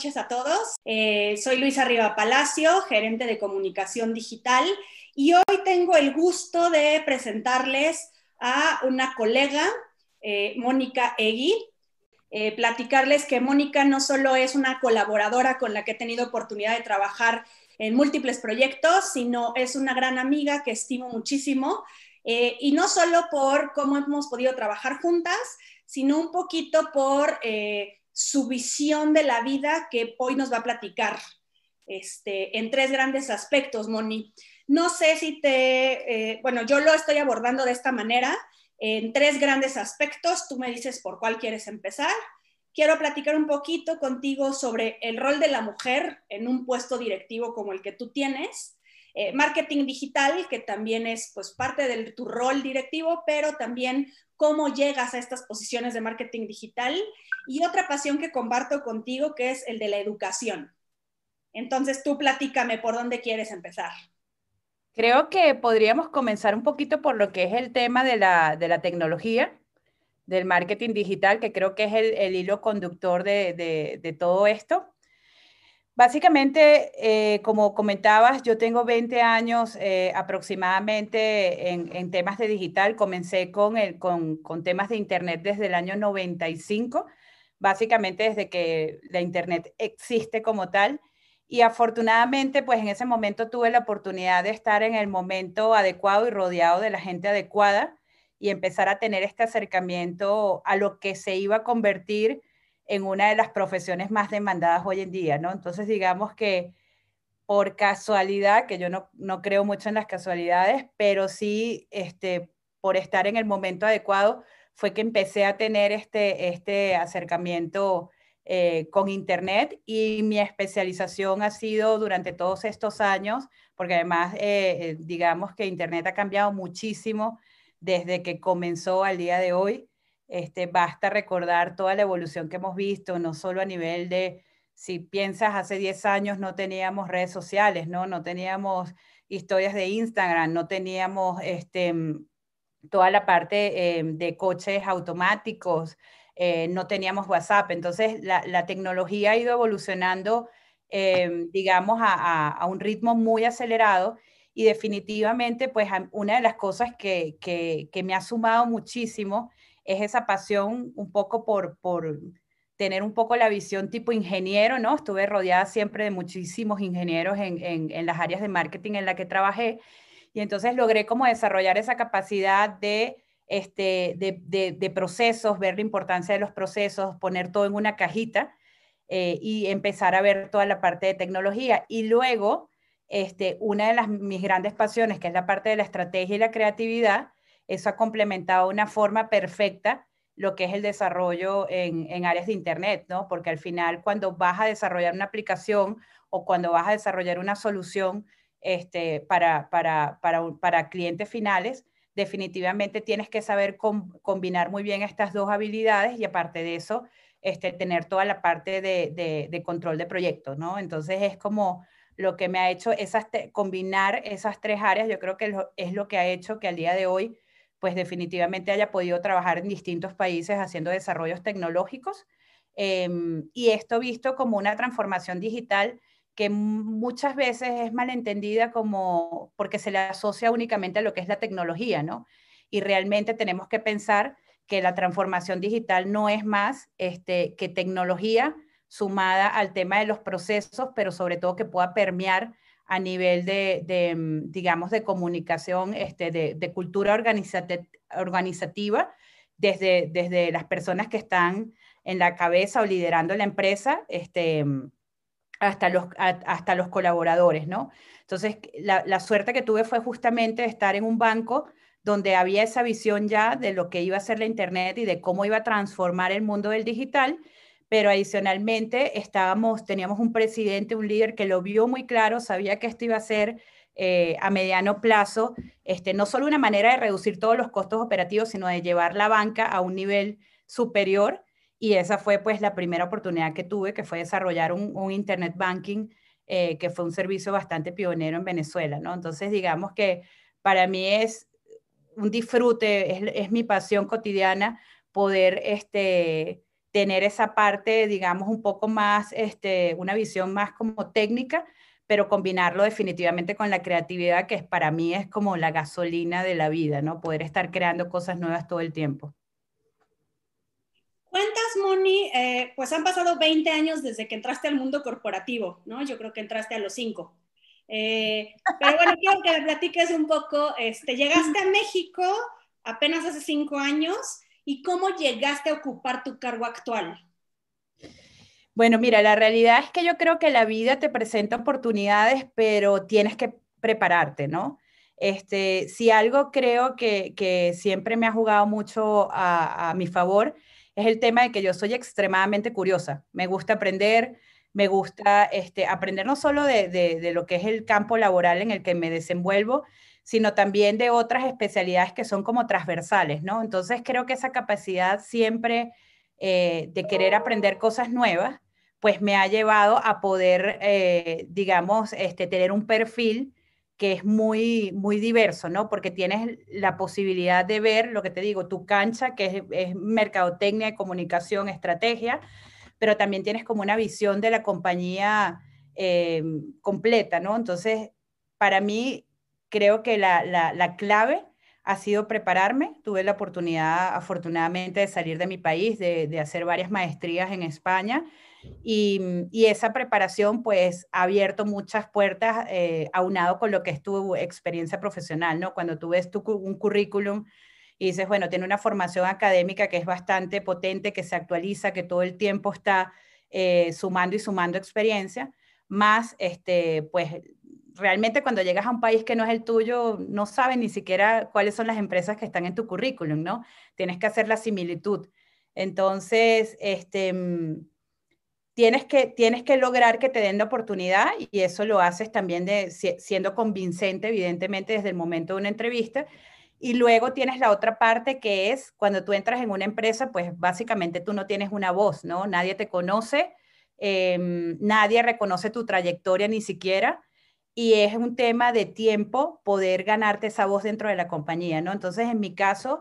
noches a todos. Eh, soy Luisa Riva Palacio, gerente de comunicación digital, y hoy tengo el gusto de presentarles a una colega, eh, Mónica Egui. Eh, platicarles que Mónica no solo es una colaboradora con la que he tenido oportunidad de trabajar en múltiples proyectos, sino es una gran amiga que estimo muchísimo. y no solo por cómo hemos podido trabajar juntas, sino un poquito por su visión de la vida que hoy nos va a platicar este, en tres grandes aspectos, Moni. No sé si te, eh, bueno, yo lo estoy abordando de esta manera, en tres grandes aspectos. Tú me dices por cuál quieres empezar. Quiero platicar un poquito contigo sobre el rol de la mujer en un puesto directivo como el que tú tienes. Eh, marketing digital, que también es pues parte de tu rol directivo, pero también cómo llegas a estas posiciones de marketing digital y otra pasión que comparto contigo que es el de la educación. Entonces tú platícame por dónde quieres empezar. Creo que podríamos comenzar un poquito por lo que es el tema de la, tecnología, del marketing digital, que creo que es el, hilo conductor de todo esto. Básicamente, eh, como comentabas, yo tengo 20 años eh, aproximadamente en, temas de digital. Comencé con, con, temas de Internet desde el año 95, básicamente desde que la Internet existe como tal. Y afortunadamente, pues en ese momento tuve la oportunidad de estar en el momento adecuado y rodeado de la gente adecuada y empezar a tener este acercamiento a lo que se iba a convertir en una de las profesiones más demandadas hoy en día, ¿no? Entonces, digamos que por casualidad, que yo no, no creo mucho en las casualidades, pero sí, este, por estar en el momento adecuado, fue que empecé a tener este, este acercamiento eh, con Internet y mi especialización ha sido durante todos estos años, porque además, eh, eh, digamos que Internet ha cambiado muchísimo desde que comenzó al día de hoy. Este, basta recordar toda la evolución que hemos visto, no solo a nivel de, si piensas, hace 10 años no teníamos redes sociales, ¿no? No teníamos historias de Instagram, no teníamos este, toda la parte eh, de coches automáticos, eh, no teníamos WhatsApp. Entonces, la, tecnología ha ido evolucionando, eh, digamos, a, un ritmo muy acelerado y definitivamente, pues, una de las cosas que, que me ha sumado muchísimo es esa pasión un poco por, por tener un poco la visión tipo ingeniero, ¿no? Estuve rodeada siempre de muchísimos ingenieros en, en, las áreas de marketing en la que trabajé y entonces logré como desarrollar esa capacidad de, este, de, de, procesos, ver la importancia de los procesos, poner todo en una cajita eh, y empezar a ver toda la parte de tecnología. Y luego, este, una de las, mis grandes pasiones, que es la parte de la estrategia y la creatividad, eso ha complementado de una forma perfecta lo que es el desarrollo en, áreas de Internet, ¿no? Porque al final cuando vas a desarrollar una aplicación o cuando vas a desarrollar una solución este, para, para, para, clientes finales, definitivamente tienes que saber combinar muy bien estas dos habilidades y aparte de eso, este, tener toda la parte de, control de proyectos, ¿no? Entonces es como lo que me ha hecho esas combinar esas tres áreas, yo creo que es lo que ha hecho que al día de hoy pues definitivamente haya podido trabajar en distintos países haciendo desarrollos tecnológicos. Em, y esto visto como una transformación digital que muchas veces es malentendida como porque se le asocia únicamente a lo que es la tecnología, ¿no? Y realmente tenemos que pensar que la transformación digital no es más este, que tecnología sumada al tema de los procesos, pero sobre todo que pueda permear a nivel de, mm, digamos, de comunicación, este, de, cultura organizativa, desde, desde las personas que están en la cabeza o liderando la empresa, este, mm, hasta los, hasta los colaboradores, ¿no? Entonces, la, la, suerte que tuve fue justamente estar en un banco donde había esa visión ya de lo que iba a ser la Internet y de cómo iba a transformar el mundo del digital pero adicionalmente estábamos, teníamos un presidente, un líder que lo vio muy claro, sabía que esto iba a ser eh, a mediano plazo, este, no solo una manera de reducir todos los costos operativos, sino de llevar la banca a un nivel superior. Y esa fue pues la primera oportunidad que tuve, que fue desarrollar un, Internet Banking, eh, que fue un servicio bastante pionero en Venezuela, ¿no? Entonces, digamos que para mí es un disfrute, es, es mi pasión cotidiana poder este, tener esa parte, digamos, un poco más, este, una visión más como técnica, pero combinarlo definitivamente con la creatividad, que para mí es como la gasolina de la vida, ¿no? Poder estar creando cosas nuevas todo el tiempo. Cuentas, Moni, eh, pues han pasado 20 años desde que entraste al mundo corporativo, ¿no? Yo creo que entraste a los 5. Eh, pero bueno, quiero que me platiques un poco, este, llegaste a México apenas hace 5 años y cómo llegaste a ocupar tu cargo actual. Bueno, mira, la realidad es que yo creo que la vida te presenta oportunidades, pero tienes que prepararte, ¿no? Este, si algo creo que, que siempre me ha jugado mucho a, mi favor es el tema de que yo soy extremadamente curiosa. Me gusta aprender, me gusta este, aprender no solo de, de lo que es el campo laboral en el que me desenvuelvo, sino también de otras especialidades que son como transversales, ¿no? Entonces creo que esa capacidad siempre eh, de querer aprender cosas nuevas, pues me ha llevado a poder, eh, digamos, este, tener un perfil que es muy, muy diverso, ¿no? Porque tienes la posibilidad de ver, lo que te digo, tu cancha, que es, mercadotecnia, comunicación, estrategia, pero también tienes como una visión de la compañía eh, completa, ¿no? Entonces, para mí, creo que la, la, la clave ha sido prepararme. Tuve la oportunidad, afortunadamente, de salir de mi país, de, de hacer varias maestrías en España. Y, y, esa preparación, pues, ha abierto muchas puertas, eh, aunado con lo que es tu experiencia profesional, ¿no? Cuando tú ves tu, un currículum y dices, bueno, tiene una formación académica que es bastante potente, que se actualiza, que todo el tiempo está eh, sumando y sumando experiencia, más, este, pues, realmente cuando llegas a un país que no es el tuyo, no sabes ni siquiera cuáles son las empresas que están en tu currículum, ¿no? Tienes que hacer la similitud. Entonces, este, mm, tienes, que, tienes que lograr que te den la oportunidad y eso lo haces también de, siendo convincente, evidentemente, desde el momento de una entrevista. Y luego tienes la otra parte que es cuando tú entras en una empresa, pues básicamente tú no tienes una voz, ¿no? Nadie te conoce, eh, nadie reconoce tu trayectoria ni siquiera y es un tema de tiempo poder ganarte esa voz dentro de la compañía, ¿no? Entonces, en mi caso,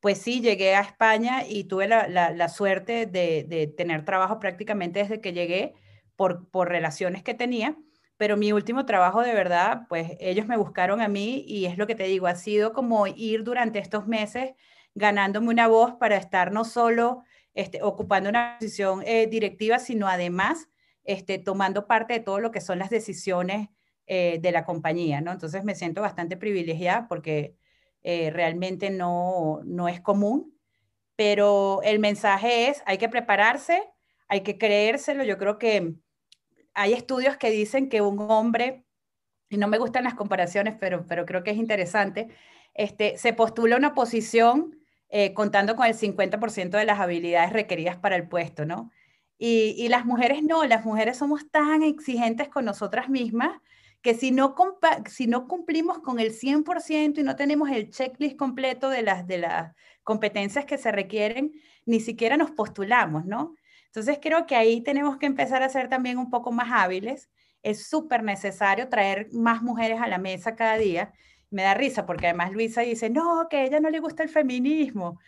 pues sí, llegué a España y tuve la, la, suerte de, de, tener trabajo prácticamente desde que llegué por, por relaciones que tenía, pero mi último trabajo de verdad, pues ellos me buscaron a mí y es lo que te digo, ha sido como ir durante estos meses ganándome una voz para estar no solo este, ocupando una posición eh, directiva, sino además este, tomando parte de todo lo que son las decisiones eh, de la compañía, ¿no? Entonces me siento bastante privilegiada porque eh, realmente no, no es común, pero el mensaje es, hay que prepararse, hay que creérselo. Yo creo que hay estudios que dicen que un hombre, y no me gustan las comparaciones, pero, pero creo que es interesante, este, se postula una posición eh, contando con el 50% de las habilidades requeridas para el puesto, ¿no? Y, y, las mujeres no, las mujeres somos tan exigentes con nosotras mismas que si no, cumplimos con el 100% y no tenemos el checklist completo de las, de las competencias que se requieren, ni siquiera nos postulamos, ¿no? Entonces creo que ahí tenemos que empezar a ser también un poco más hábiles. Es súper necesario traer más mujeres a la mesa cada día. Me da risa porque además Luisa dice, no, que a ella no le gusta el feminismo.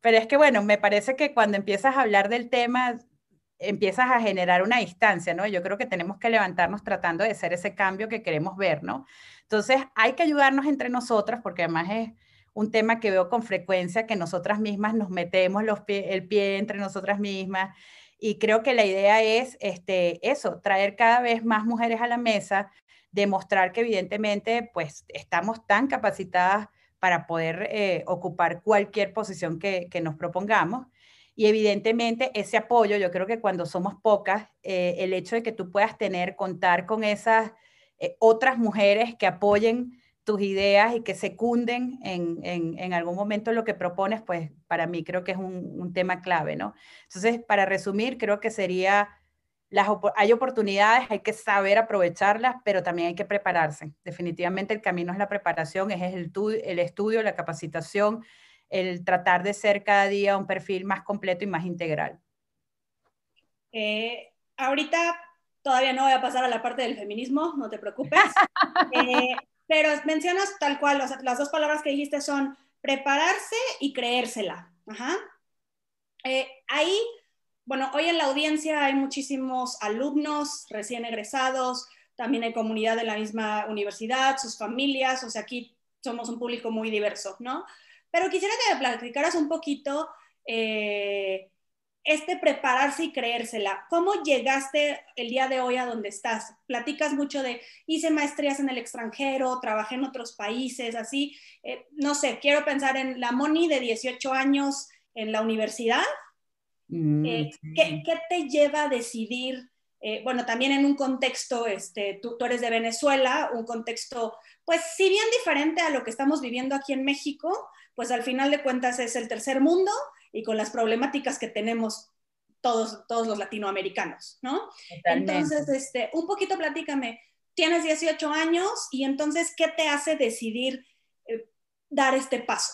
Pero es que, bueno, me parece que cuando empiezas a hablar del tema, empiezas a generar una distancia, ¿no? Yo creo que tenemos que levantarnos tratando de hacer ese cambio que queremos ver, ¿no? Entonces, hay que ayudarnos entre nosotras, porque además es un tema que veo con frecuencia, que nosotras mismas nos metemos el pie entre nosotras mismas. Y creo que la idea es este, eso, traer cada vez más mujeres a la mesa, demostrar que evidentemente pues estamos tan capacitadas para poder eh, ocupar cualquier posición que, que nos propongamos y evidentemente ese apoyo, yo creo que cuando somos pocas, eh, el hecho de que tú puedas tener, contar con esas eh, otras mujeres que apoyen tus ideas y que secunden en, en, algún momento lo que propones, pues para mí creo que es un, un tema clave, ¿no? Entonces, para resumir, creo que sería, las, hay oportunidades, hay que saber aprovecharlas, pero también hay que prepararse. Definitivamente el camino es la preparación, es el, el estudio, la capacitación, el tratar de ser cada día un perfil más completo y más integral. Eh, ahorita todavía no voy a pasar a la parte del feminismo, no te preocupes, eh, pero mencionas tal cual, o sea, las dos palabras que dijiste son prepararse y creérsela. Ajá. Eh, ahí, bueno, hoy en la audiencia hay muchísimos alumnos recién egresados, también hay comunidad de la misma universidad, sus familias, o sea, aquí somos un público muy diverso, ¿no? Pero quisiera que me platicaras un poquito eh, este prepararse y creérsela. ¿Cómo llegaste el día de hoy a donde estás? Platicas mucho de, hice maestrías en el extranjero, trabajé en otros países, así. Eh, no sé, quiero pensar en la Moni de 18 años en la universidad. Mm, eh, ¿qué, te lleva a decidir? Eh, bueno, también en un contexto, este, tú, tú, eres de Venezuela, un contexto, pues si bien diferente a lo que estamos viviendo aquí en México, pues al final de cuentas es el tercer mundo y con las problemáticas que tenemos todos, todos los latinoamericanos, ¿no? Entonces, este, un poquito platícame, tienes 18 años y entonces, ¿qué te hace decidir eh, dar este paso?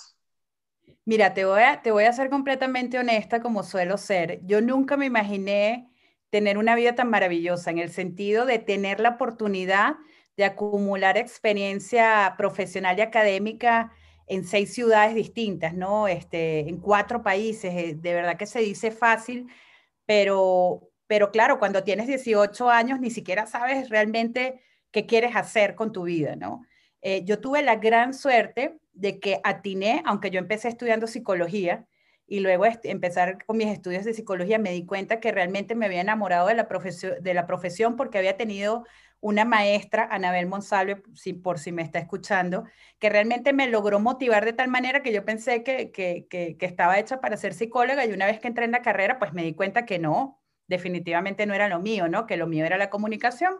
Mira, te voy, a, te voy a ser completamente honesta como suelo ser. Yo nunca me imaginé tener una vida tan maravillosa en el sentido de tener la oportunidad de acumular experiencia profesional y académica en seis ciudades distintas, ¿no? Este, en cuatro países. Eh, de verdad que se dice fácil, pero, pero claro, cuando tienes 18 años ni siquiera sabes realmente qué quieres hacer con tu vida, ¿no? Eh, yo tuve la gran suerte de que atiné, aunque yo empecé estudiando psicología y luego empezar con mis estudios de psicología, me di cuenta que realmente me había enamorado de la, de la profesión porque había tenido una maestra, Anabel Monsalve, si, por si me está escuchando, que realmente me logró motivar de tal manera que yo pensé que, que, que, estaba hecha para ser psicóloga y una vez que entré en la carrera, pues me di cuenta que no, definitivamente no era lo mío, ¿no? Que lo mío era la comunicación.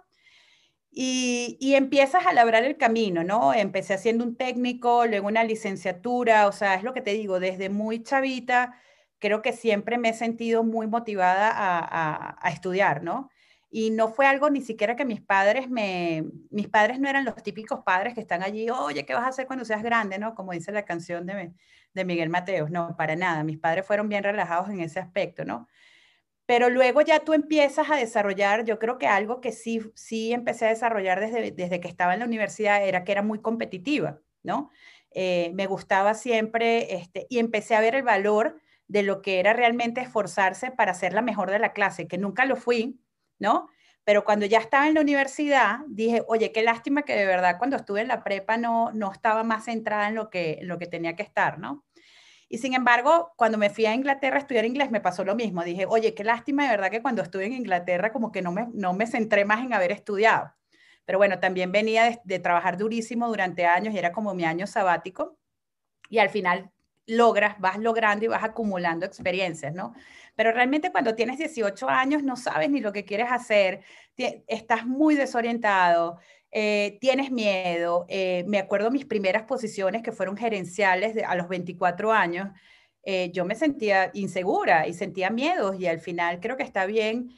Y, y, empiezas a labrar el camino, ¿no? Empecé haciendo un técnico, luego una licenciatura, o sea, es lo que te digo, desde muy chavita, creo que siempre me he sentido muy motivada a, a, a estudiar, ¿no? Y no fue algo ni siquiera que mis padres me, mis padres no eran los típicos padres que están allí, oye, ¿qué vas a hacer cuando seas grande? ¿no? Como dice la canción de, de Miguel Mateos. No, para nada. Mis padres fueron bien relajados en ese aspecto, ¿no? Pero luego ya tú empiezas a desarrollar, yo creo que algo que sí, sí empecé a desarrollar desde, desde que estaba en la universidad era que era muy competitiva, ¿no? Eh, me gustaba siempre, este, y empecé a ver el valor de lo que era realmente esforzarse para ser la mejor de la clase, que nunca lo fui, ¿no? Pero cuando ya estaba en la universidad, dije, oye, qué lástima que de verdad cuando estuve en la prepa no, no estaba más centrada en lo, que, lo que tenía que estar, ¿no? Y sin embargo, cuando me fui a Inglaterra a estudiar inglés, me pasó lo mismo. Dije, oye, qué lástima de verdad que cuando estuve en Inglaterra como que no me, no me centré más en haber estudiado. Pero bueno, también venía de trabajar durísimo durante años y era como mi año sabático. Y al final logras, vas logrando y vas acumulando experiencias, ¿no? Pero realmente cuando tienes 18 años no sabes ni lo que quieres hacer, estás muy desorientado, eh, tienes miedo. Eh, me acuerdo mis primeras posiciones que fueron gerenciales a los 24 años, eh, yo me sentía insegura y sentía miedos y al final creo que está bien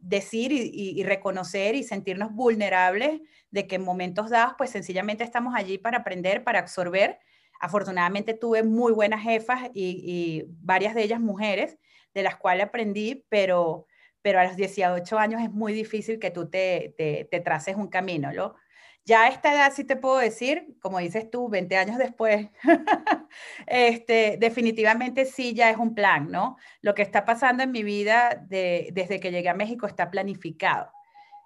decir y, reconocer y sentirnos vulnerables de que en momentos dados pues sencillamente estamos allí para aprender, para absorber Afortunadamente tuve muy buenas jefas y, varias de ellas mujeres, de las cuales aprendí, pero, pero a los 18 años es muy difícil que tú te, te, traces un camino, ¿no? Ya a esta edad sí te puedo decir, como dices tú, 20 años después, este, definitivamente sí ya es un plan, ¿no? Lo que está pasando en mi vida desde que llegué a México está planificado.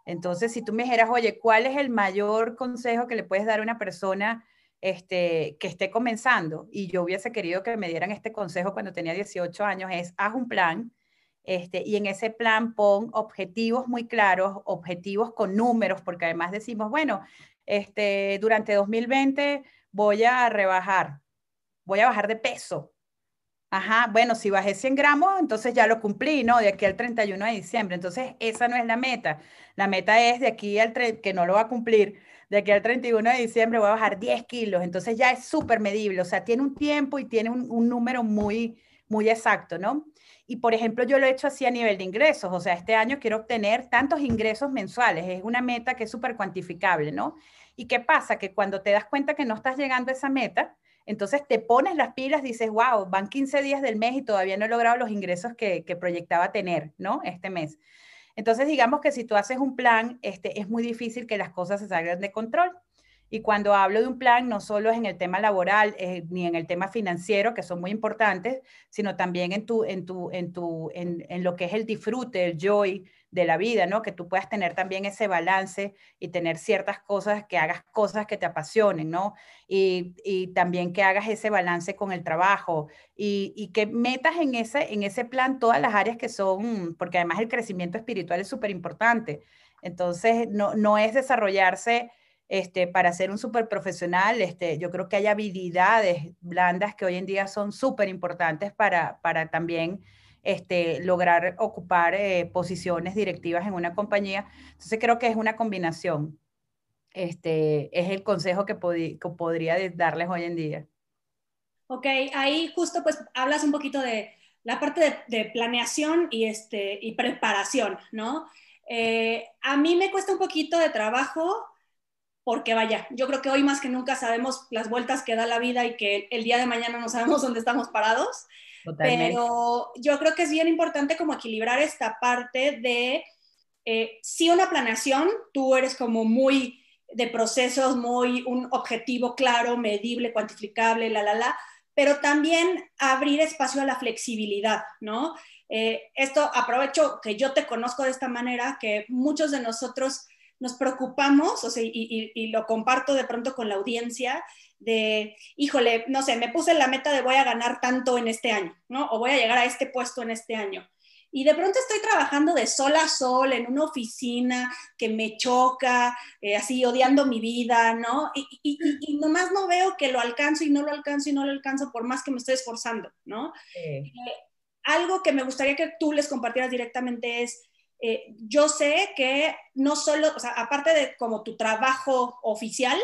Entonces, si tú me dijeras, oye, ¿cuál es el mayor consejo que le puedes dar a una persona este, que esté comenzando y yo hubiese querido que me dieran este consejo cuando tenía 18 años es haz un plan este, y en ese plan pon objetivos muy claros, objetivos con números, porque además decimos, bueno, este, durante 2020 voy a rebajar, voy a bajar de peso. Ajá, bueno, si bajé 100 gramos, entonces ya lo cumplí, ¿no? De aquí al 31 de diciembre. Entonces, esa no es la meta. La meta es de aquí al, que no lo va a cumplir, de aquí al 31 de diciembre voy a bajar 10 kilos, entonces ya es súper medible, o sea, tiene un tiempo y tiene un, número muy, muy exacto, ¿no? Y por ejemplo, yo lo he hecho así a nivel de ingresos, o sea, este año quiero obtener tantos ingresos mensuales, es una meta que es súper cuantificable, ¿no? ¿Y qué pasa? Que cuando te das cuenta que no estás llegando a esa meta, entonces te pones las pilas, dices, wow, van 15 días del mes y todavía no he logrado los ingresos que, que proyectaba tener, ¿no? Este mes. Entonces, digamos que si tú haces un plan, este, es muy difícil que las cosas se salgan de control. Y cuando hablo de un plan, no solo es en el tema laboral eh, ni en el tema financiero, que son muy importantes, sino también en, tu, en, tu, en, tu, en, lo que es el disfrute, el joy de la vida, ¿no? Que tú puedas tener también ese balance y tener ciertas cosas, que hagas cosas que te apasionen, ¿no? Y, y también que hagas ese balance con el trabajo y, y, que metas en ese, en ese plan todas las áreas que son, porque además el crecimiento espiritual es súper importante. Entonces, no, no es desarrollarse este, para ser un súper profesional, este, yo creo que hay habilidades blandas que hoy en día son súper importantes para, para también este, lograr ocupar eh, posiciones directivas en una compañía. Entonces creo que es una combinación. Este, es el consejo que, podría darles hoy en día. Ok, ahí justo pues hablas un poquito de la parte de, planeación y, este, y preparación, ¿no? Eh, a mí me cuesta un poquito de trabajo porque vaya, yo creo que hoy más que nunca sabemos las vueltas que da la vida y que el día de mañana no sabemos dónde estamos parados. Pero yo creo que es bien importante como equilibrar esta parte de, eh, sí una planeación, tú eres como muy de procesos, muy un objetivo claro, medible, cuantificable, la, la, la, pero también abrir espacio a la flexibilidad, ¿no? Eh, esto aprovecho que yo te conozco de esta manera, que muchos de nosotros nos preocupamos, o sea, y, lo comparto de pronto con la audiencia, de, híjole, no sé, me puse la meta de voy a ganar tanto en este año, ¿no? O voy a llegar a este puesto en este año. Y de pronto estoy trabajando de sol a sol en una oficina que me choca, eh, así odiando mi vida, ¿no? Y, y, nomás no veo que lo alcanzo y no lo alcanzo y no lo alcanzo por más que me estoy esforzando, ¿no? Eh, algo que me gustaría que tú les compartieras directamente es, eh, yo sé que no solo, o sea, aparte de como tu trabajo oficial,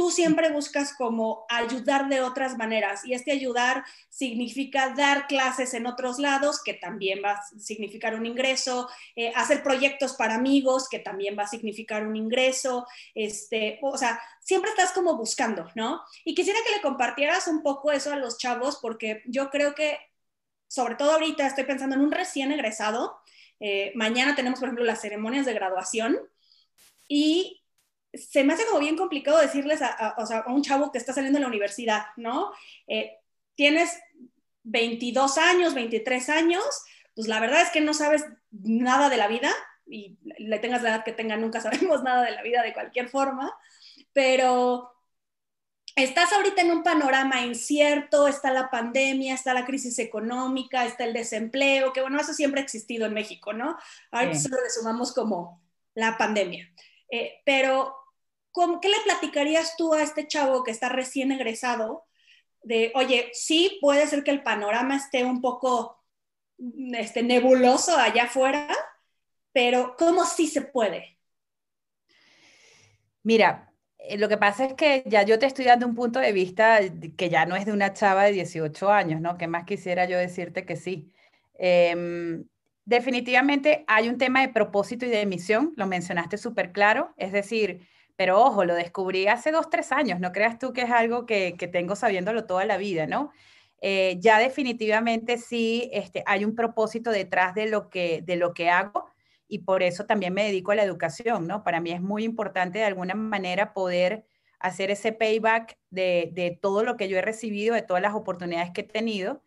tú siempre buscas como ayudar de otras maneras y este ayudar significa dar clases en otros lados, que también va a significar un ingreso, eh, hacer proyectos para amigos, que también va a significar un ingreso, este, o sea, siempre estás como buscando, ¿no? Y quisiera que le compartieras un poco eso a los chavos porque yo creo que, sobre todo ahorita, estoy pensando en un recién egresado eh, mañana tenemos, por ejemplo, las ceremonias de graduación y se me hace como bien complicado decirles a, un chavo que está saliendo de la universidad, ¿no? Eh, tienes 22 años, 23 años, pues la verdad es que no sabes nada de la vida y le tengas la edad que tenga, nunca sabemos nada de la vida de cualquier forma, pero estás ahorita en un panorama incierto, está la pandemia, está la crisis económica, está el desempleo, que bueno, eso siempre ha existido en México, ¿no? Ahorita solo le sumamos como la pandemia. Eh, pero, ¿qué le platicarías tú a este chavo que está recién egresado? De, oye, sí, puede ser que el panorama esté un poco este, nebuloso allá afuera, pero ¿cómo sí se puede? Mira, lo que pasa es que ya yo te estoy dando un punto de vista que ya no es de una chava de 18 años, ¿no? ¿Qué más quisiera yo decirte que sí? Em, definitivamente hay un tema de propósito y de misión, lo mencionaste súper claro, es decir, pero ojo, lo descubrí hace dos, tres años, no creas tú que es algo que, que tengo sabiéndolo toda la vida, ¿no? Eh, ya definitivamente sí este, hay un propósito detrás de lo que, de lo que hago y por eso también me dedico a la educación, ¿no? Para mí es muy importante de alguna manera poder hacer ese payback de, todo lo que yo he recibido, de todas las oportunidades que he tenido,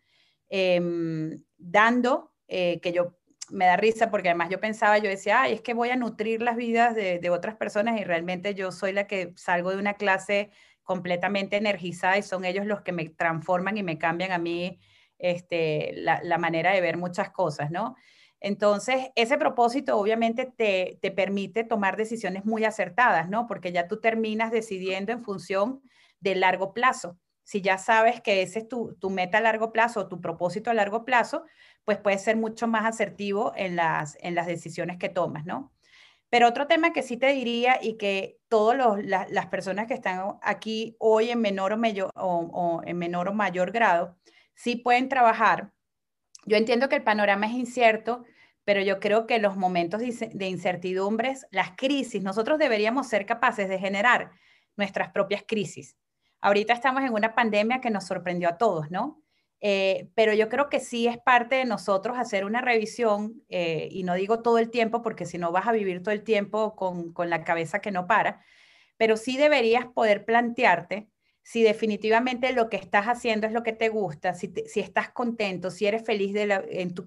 em, dando, eh, que yo me da risa porque además yo pensaba, yo decía, ay, es que voy a nutrir las vidas de, otras personas y realmente yo soy la que salgo de una clase completamente energizada y son ellos los que me transforman y me cambian a mí este, la, la manera de ver muchas cosas, ¿no? Entonces, ese propósito obviamente te, permite tomar decisiones muy acertadas, ¿no? Porque ya tú terminas decidiendo en función del largo plazo. Si ya sabes que ese es tu, meta a largo plazo o tu propósito a largo plazo, pues puedes ser mucho más asertivo en las, en las decisiones que tomas, ¿no? Pero otro tema que sí te diría y que todas las personas que están aquí hoy en menor o, mayor, o en menor o mayor grado, sí pueden trabajar. Yo entiendo que el panorama es incierto, pero yo creo que los momentos de incertidumbres, las crisis, nosotros deberíamos ser capaces de generar nuestras propias crisis. Ahorita estamos en una pandemia que nos sorprendió a todos, ¿no? Eh, pero yo creo que sí es parte de nosotros hacer una revisión, eh, y no digo todo el tiempo, porque si no vas a vivir todo el tiempo con, con la cabeza que no para, pero sí deberías poder plantearte si definitivamente lo que estás haciendo es lo que te gusta, si, si estás contento, si eres feliz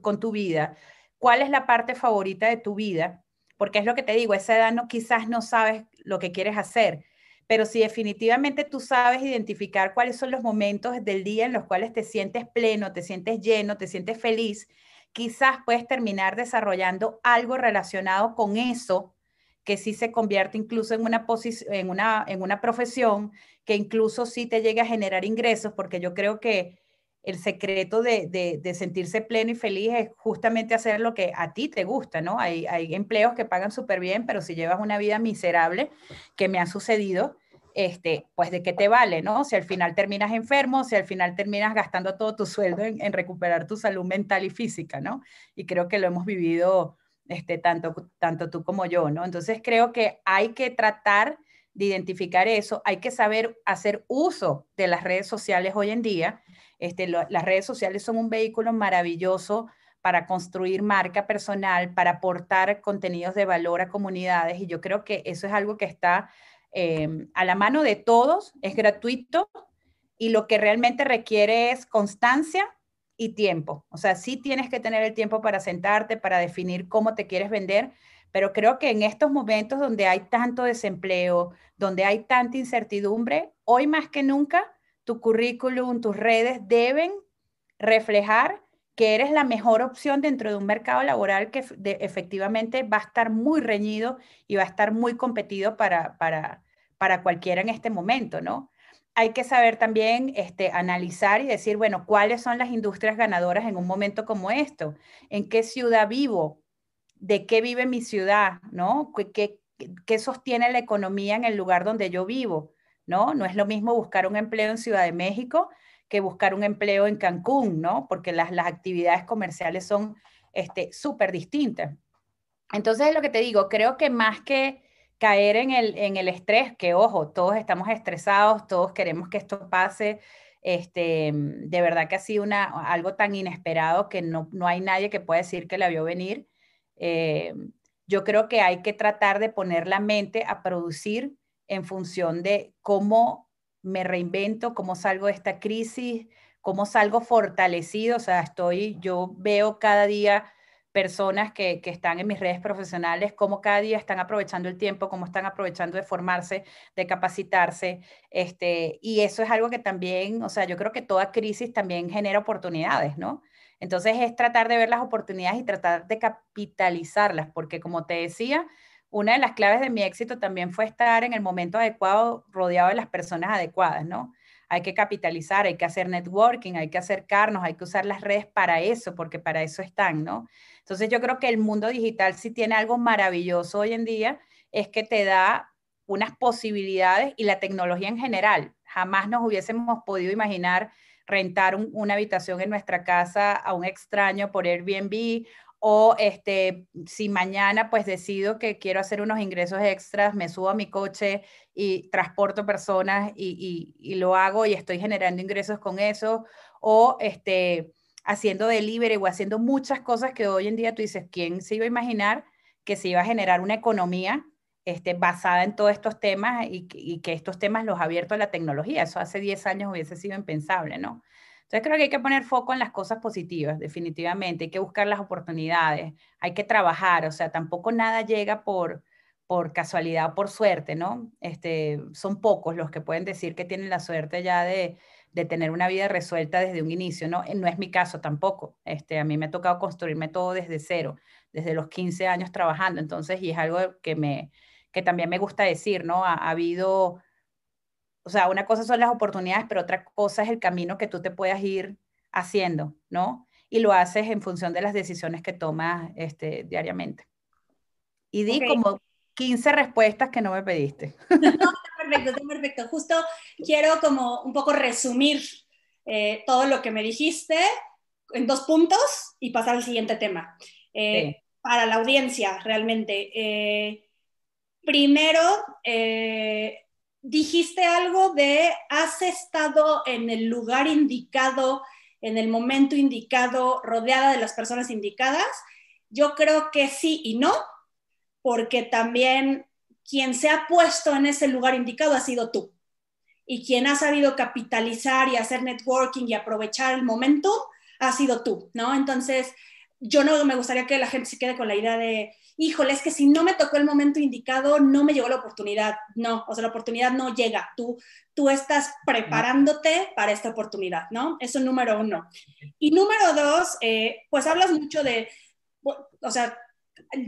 con tu vida, cuál es la parte favorita de tu vida, porque es lo que te digo, esa edad no, quizás no sabes lo que quieres hacer, pero si definitivamente tú sabes identificar cuáles son los momentos del día en los cuales te sientes pleno, te sientes lleno, te sientes feliz, quizás puedes terminar desarrollando algo relacionado con eso que sí se convierte incluso en una, en una, en una profesión, que incluso sí te llegue a generar ingresos, porque yo creo que el secreto de, sentirse pleno y feliz es justamente hacer lo que a ti te gusta, ¿no? Hay, hay empleos que pagan súper bien, pero si llevas una vida miserable, que me ha sucedido, este, pues de qué te vale, ¿no? Si al final terminas enfermo, si al final terminas gastando todo tu sueldo en, en recuperar tu salud mental y física, ¿no? Y creo que lo hemos vivido este, tanto, tanto tú como yo, ¿no? Entonces creo que hay que tratar de identificar eso, hay que saber hacer uso de las redes sociales hoy en día este, las redes sociales son un vehículo maravilloso para construir marca personal, para aportar contenidos de valor a comunidades y yo creo que eso es algo que está em, a la mano de todos, es gratuito y lo que realmente requiere es constancia y tiempo. O sea, sí tienes que tener el tiempo para sentarte, para definir cómo te quieres vender, pero creo que en estos momentos donde hay tanto desempleo, donde hay tanta incertidumbre, hoy más que nunca tu currículum, tus redes deben reflejar que eres la mejor opción dentro de un mercado laboral que efectivamente va a estar muy reñido y va a estar muy competido para, para, para cualquiera en este momento, ¿no? Hay que saber también este, analizar y decir, bueno, ¿cuáles son las industrias ganadoras en un momento como esto? ¿En qué ciudad vivo? ¿De qué vive mi ciudad? ¿No? ¿Qué, qué sostiene la economía en el lugar donde yo vivo? ¿no? No es lo mismo buscar un empleo en Ciudad de México que buscar un empleo en Cancún, ¿no? Porque las, actividades comerciales son súper este, distintas. Entonces, es lo que te digo, creo que más que caer en el, en el estrés, que ojo, todos estamos estresados, todos queremos que esto pase, este, de verdad que ha sido una, algo tan inesperado que no, no hay nadie que pueda decir que la vio venir. Eh, yo creo que hay que tratar de poner la mente a producir en función de cómo me reinvento, cómo salgo de esta crisis, cómo salgo fortalecido. O sea, estoy, yo veo cada día personas que, están en mis redes profesionales, cómo cada día están aprovechando el tiempo, cómo están aprovechando de formarse, de capacitarse. Este, y eso es algo que también, o sea, yo creo que toda crisis también genera oportunidades, ¿no? Entonces es tratar de ver las oportunidades y tratar de capitalizarlas, porque como te decía, una de las claves de mi éxito también fue estar en el momento adecuado, rodeado de las personas adecuadas, ¿no? Hay que capitalizar, hay que hacer networking, hay que acercarnos, hay que usar las redes para eso, porque para eso están, ¿no? Entonces yo creo que el mundo digital sí tiene algo maravilloso hoy en día, es que te da unas posibilidades y la tecnología en general. Jamás nos hubiésemos podido imaginar rentar una habitación en nuestra casa a un extraño por Airbnb o este, si mañana pues decido que quiero hacer unos ingresos extras, me subo a mi coche y transporto personas y, y, lo hago y estoy generando ingresos con eso, o este, haciendo delivery o haciendo muchas cosas que hoy en día tú dices, ¿quién se iba a imaginar que se iba a generar una economía este, basada en todos estos temas y, y que estos temas los ha abierto a la tecnología? Eso hace 10 años hubiese sido impensable, ¿no? Entonces creo que hay que poner foco en las cosas positivas, definitivamente, hay que buscar las oportunidades, hay que trabajar, o sea, tampoco nada llega por, por casualidad o por suerte, ¿no? Este, son pocos los que pueden decir que tienen la suerte ya de, de tener una vida resuelta desde un inicio, ¿no? No es mi caso tampoco. Este, a mí me ha tocado construirme todo desde cero, desde los 15 años trabajando, entonces, y es algo que, me, que también me gusta decir, ¿no? ha, ha habido o sea, una cosa son las oportunidades, pero otra cosa es el camino que tú te puedas ir haciendo, ¿no? Y lo haces en función de las decisiones que tomas este, diariamente. Y di como 15 respuestas que no me pediste. No, está perfecto, está perfecto. Justo quiero como un poco resumir eh, todo lo que me dijiste en dos puntos y pasar al siguiente tema. Eh, para la audiencia, realmente. Eh, primero, dijiste algo de has estado en el lugar indicado, en el momento indicado, rodeada de las personas indicadas. Yo creo que sí y no, porque también quien se ha puesto en ese lugar indicado ha sido tú. Y quien ha sabido capitalizar y hacer networking y aprovechar el momento ha sido tú, ¿no? Entonces, yo no me gustaría que la gente se quede con la idea de, híjole, es que si no me tocó el momento indicado, no me llegó la oportunidad. No, o sea, la oportunidad no llega. Tú, tú estás preparándote para esta oportunidad, ¿no? Eso número uno. Y número dos, eh, pues hablas mucho de, o sea,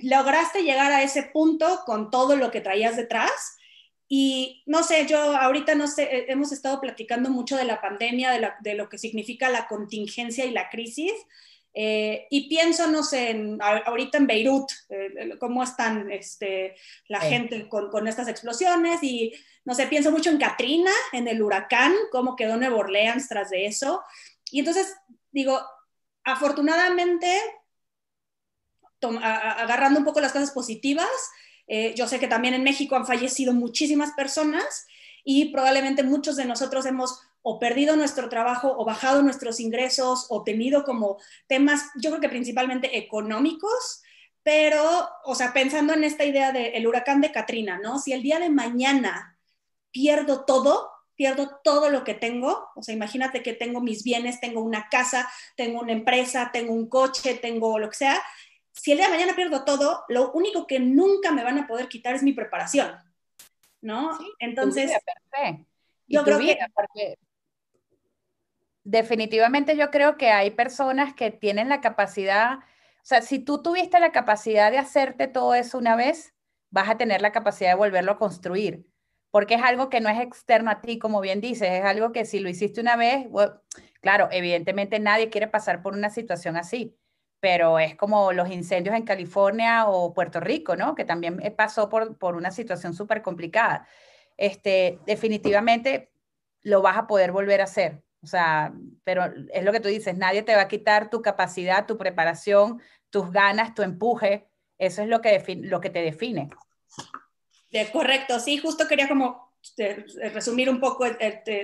lograste llegar a ese punto con todo lo que traías detrás. Y no sé, yo ahorita no sé, eh, hemos estado platicando mucho de la pandemia, de, de lo que significa la contingencia y la crisis. Eh, y pienso, no sé, ahorita en Beirut, eh, cómo están este, la gente con, con, estas explosiones y, no sé, pienso mucho en Katrina, en el huracán, cómo quedó Nueva Orleans tras de eso. Y entonces, digo, afortunadamente, agarrando un poco las cosas positivas, eh, yo sé que también en México han fallecido muchísimas personas y probablemente muchos de nosotros hemos o perdido nuestro trabajo o bajado nuestros ingresos o tenido como temas, yo creo que principalmente económicos, pero, o sea, pensando en esta idea del huracán de Katrina, ¿no? Si el día de mañana pierdo todo, pierdo todo lo que tengo, o sea, imagínate que tengo mis bienes, tengo una casa, tengo una empresa, tengo un coche, tengo lo que sea, si el día de mañana pierdo todo, lo único que nunca me van a poder quitar es mi preparación, ¿no? Entonces, yo creo que definitivamente yo creo que hay personas que tienen la capacidad, o sea, si tú tuviste la capacidad de hacerte todo eso una vez, vas a tener la capacidad de volverlo a construir, porque es algo que no es externo a ti, como bien dices, es algo que si lo hiciste una vez, claro, evidentemente nadie quiere pasar por una situación así, pero es como los incendios en California o Puerto Rico, ¿no? Que también eh, pasó por, por una situación súper complicada. Este, definitivamente lo vas a poder volver a hacer. O sea, pero es lo que tú dices, nadie te va a quitar tu capacidad, tu preparación, tus ganas, tu empuje. Eso es lo que, lo que te define. De, correcto, sí, justo quería como este, resumir un poco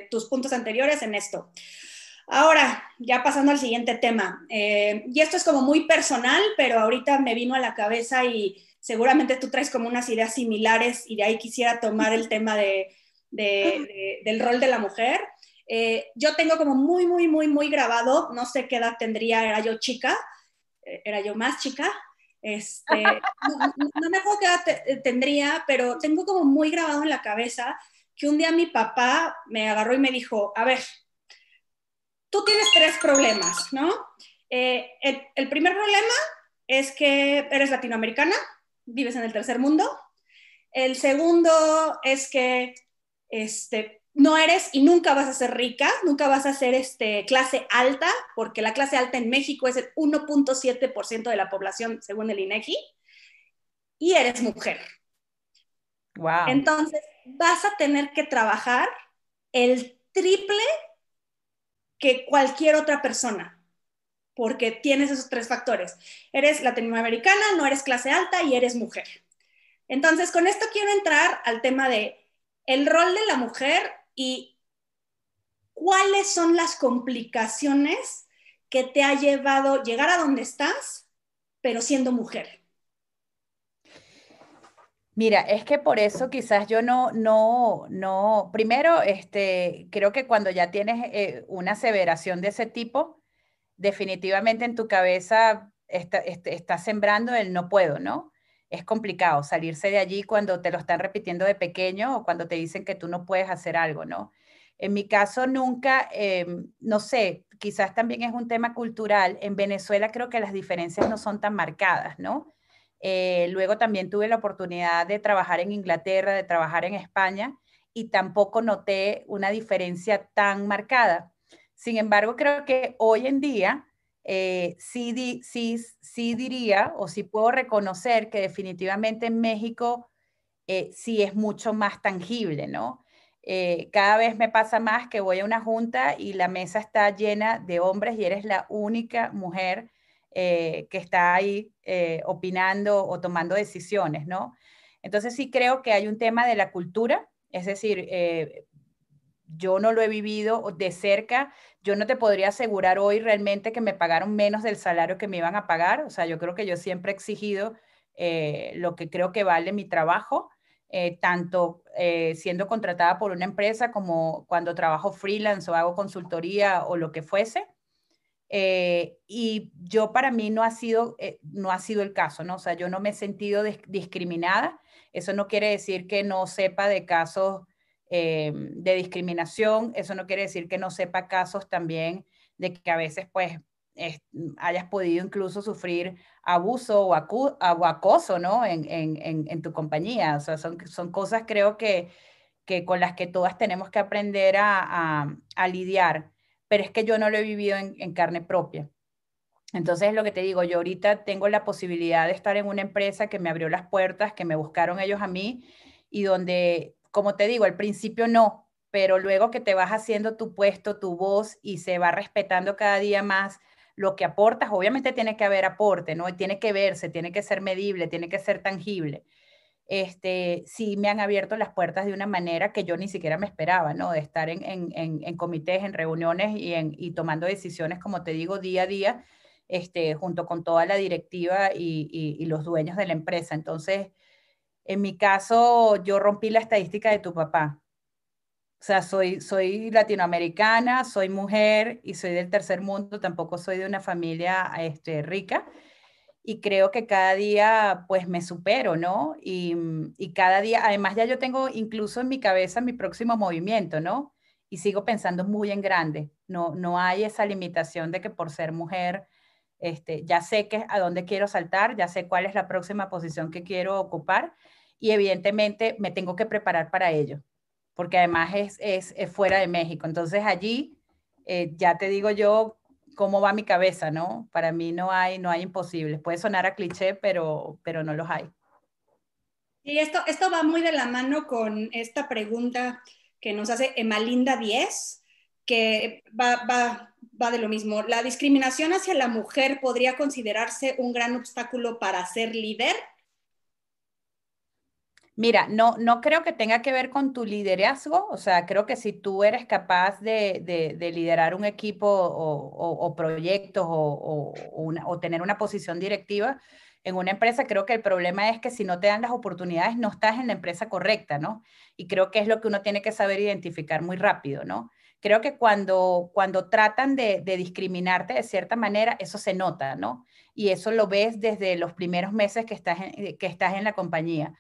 tus puntos anteriores en esto. Ahora, ya pasando al siguiente tema, eh, y esto es como muy personal, pero ahorita me vino a la cabeza y seguramente tú traes como unas ideas similares y de ahí quisiera tomar el tema de, del rol de la mujer. Eh, yo tengo como muy, muy, muy, muy grabado, no sé qué edad tendría, era yo chica, eh, era yo más chica, este, no, me acuerdo qué edad tendría, pero tengo como muy grabado en la cabeza que un día mi papá me agarró y me dijo, a ver, tú tienes tres problemas, ¿no? Eh, el, el primer problema es que eres latinoamericana, vives en el tercer mundo. El segundo es que este, no eres y nunca vas a ser rica, nunca vas a ser este, clase alta, porque la clase alta en México es el 1.7% de la población según el INEGI, y eres mujer. Wow. Entonces, vas a tener que trabajar el triple que cualquier otra persona, porque tienes esos tres factores. Eres latinoamericana, no eres clase alta y eres mujer. Entonces, con esto quiero entrar al tema de el rol de la mujer y cuáles son las complicaciones que te ha llevado llegar a donde estás, pero siendo mujer. Mira, es que por eso quizás yo no, no, no, primero, este, creo que cuando ya tienes eh, una aseveración de ese tipo, definitivamente en tu cabeza está, está, sembrando el no puedo, ¿no? Es complicado salirse de allí cuando te lo están repitiendo de pequeño o cuando te dicen que tú no puedes hacer algo, ¿no? En mi caso nunca, em, no sé, quizás también es un tema cultural. En Venezuela creo que las diferencias no son tan marcadas, ¿no? Eh, luego también tuve la oportunidad de trabajar en Inglaterra, de trabajar en España y tampoco noté una diferencia tan marcada. Sin embargo, creo que hoy en día eh, sí, sí, sí, diría o sí puedo reconocer que definitivamente en México eh, sí es mucho más tangible, ¿no? cada vez me pasa más que voy a una junta y la mesa está llena de hombres y eres la única mujer eh, que está ahí eh, opinando o tomando decisiones, ¿no? Entonces sí creo que hay un tema de la cultura, es decir, eh, yo no lo he vivido de cerca, yo no te podría asegurar hoy realmente que me pagaron menos del salario que me iban a pagar, o sea, yo creo que yo siempre he exigido lo que creo que vale mi trabajo. eh, tanto eh, siendo contratada por una empresa como cuando trabajo freelance o hago consultoría o lo que fuese. Eh, y yo para mí no ha sido, no ha sido el caso, ¿no? O sea, yo no me he sentido discriminada. Eso no quiere decir que no sepa de casos de discriminación, eso no quiere decir que no sepa casos también de que a veces pues hayas podido incluso sufrir abuso o, acoso, ¿no? En, tu compañía. O sea, son, son cosas creo que, que con las que todas tenemos que aprender a, lidiar, pero es que yo no lo he vivido en, carne propia. Entonces, lo que te digo, yo ahorita tengo la posibilidad de estar en una empresa que me abrió las puertas, que me buscaron ellos a mí y donde, como te digo, al principio no, pero luego que te vas haciendo tu puesto, tu voz y se va respetando cada día más lo que aportas, obviamente tiene que haber aporte, ¿no? Tiene que verse, tiene que ser medible, tiene que ser tangible. Este, sí me han abierto las puertas de una manera que yo ni siquiera me esperaba, ¿no? De estar en, en, comités, en reuniones y, en, y tomando decisiones, como te digo, día a día, este, junto con toda la directiva y, y los dueños de la empresa. Entonces, en mi caso, yo rompí la estadística de tu papá. O sea, soy, soy latinoamericana, soy mujer y soy del tercer mundo, tampoco soy de una familia este, rica. Y creo que cada día pues me supero, ¿no? Y, y cada día, además ya yo tengo incluso en mi cabeza mi próximo movimiento, ¿no? Y sigo pensando muy en grande. No, no hay esa limitación de que por ser mujer, este, ya sé que a dónde quiero saltar, ya sé cuál es la próxima posición que quiero ocupar y evidentemente me tengo que preparar para ello porque además es, es, fuera de México. Entonces allí, eh, ya te digo yo cómo va mi cabeza, ¿no? Para mí no hay, no hay imposibles. Puede sonar a cliché, pero, pero no los hay. Y esto, esto va muy de la mano con esta pregunta que nos hace Emalinda 10, que va, va, va de lo mismo. ¿La discriminación hacia la mujer podría considerarse un gran obstáculo para ser líder? Mira, no, no creo que tenga que ver con tu liderazgo, o sea, creo que si tú eres capaz de, de, liderar un equipo o, proyectos o, o, tener una posición directiva en una empresa, creo que el problema es que si no te dan las oportunidades, no estás en la empresa correcta, ¿no? Y creo que es lo que uno tiene que saber identificar muy rápido, ¿no? Creo que cuando, cuando tratan de, de discriminarte de cierta manera, eso se nota, ¿no? Y eso lo ves desde los primeros meses que estás que estás en la compañía.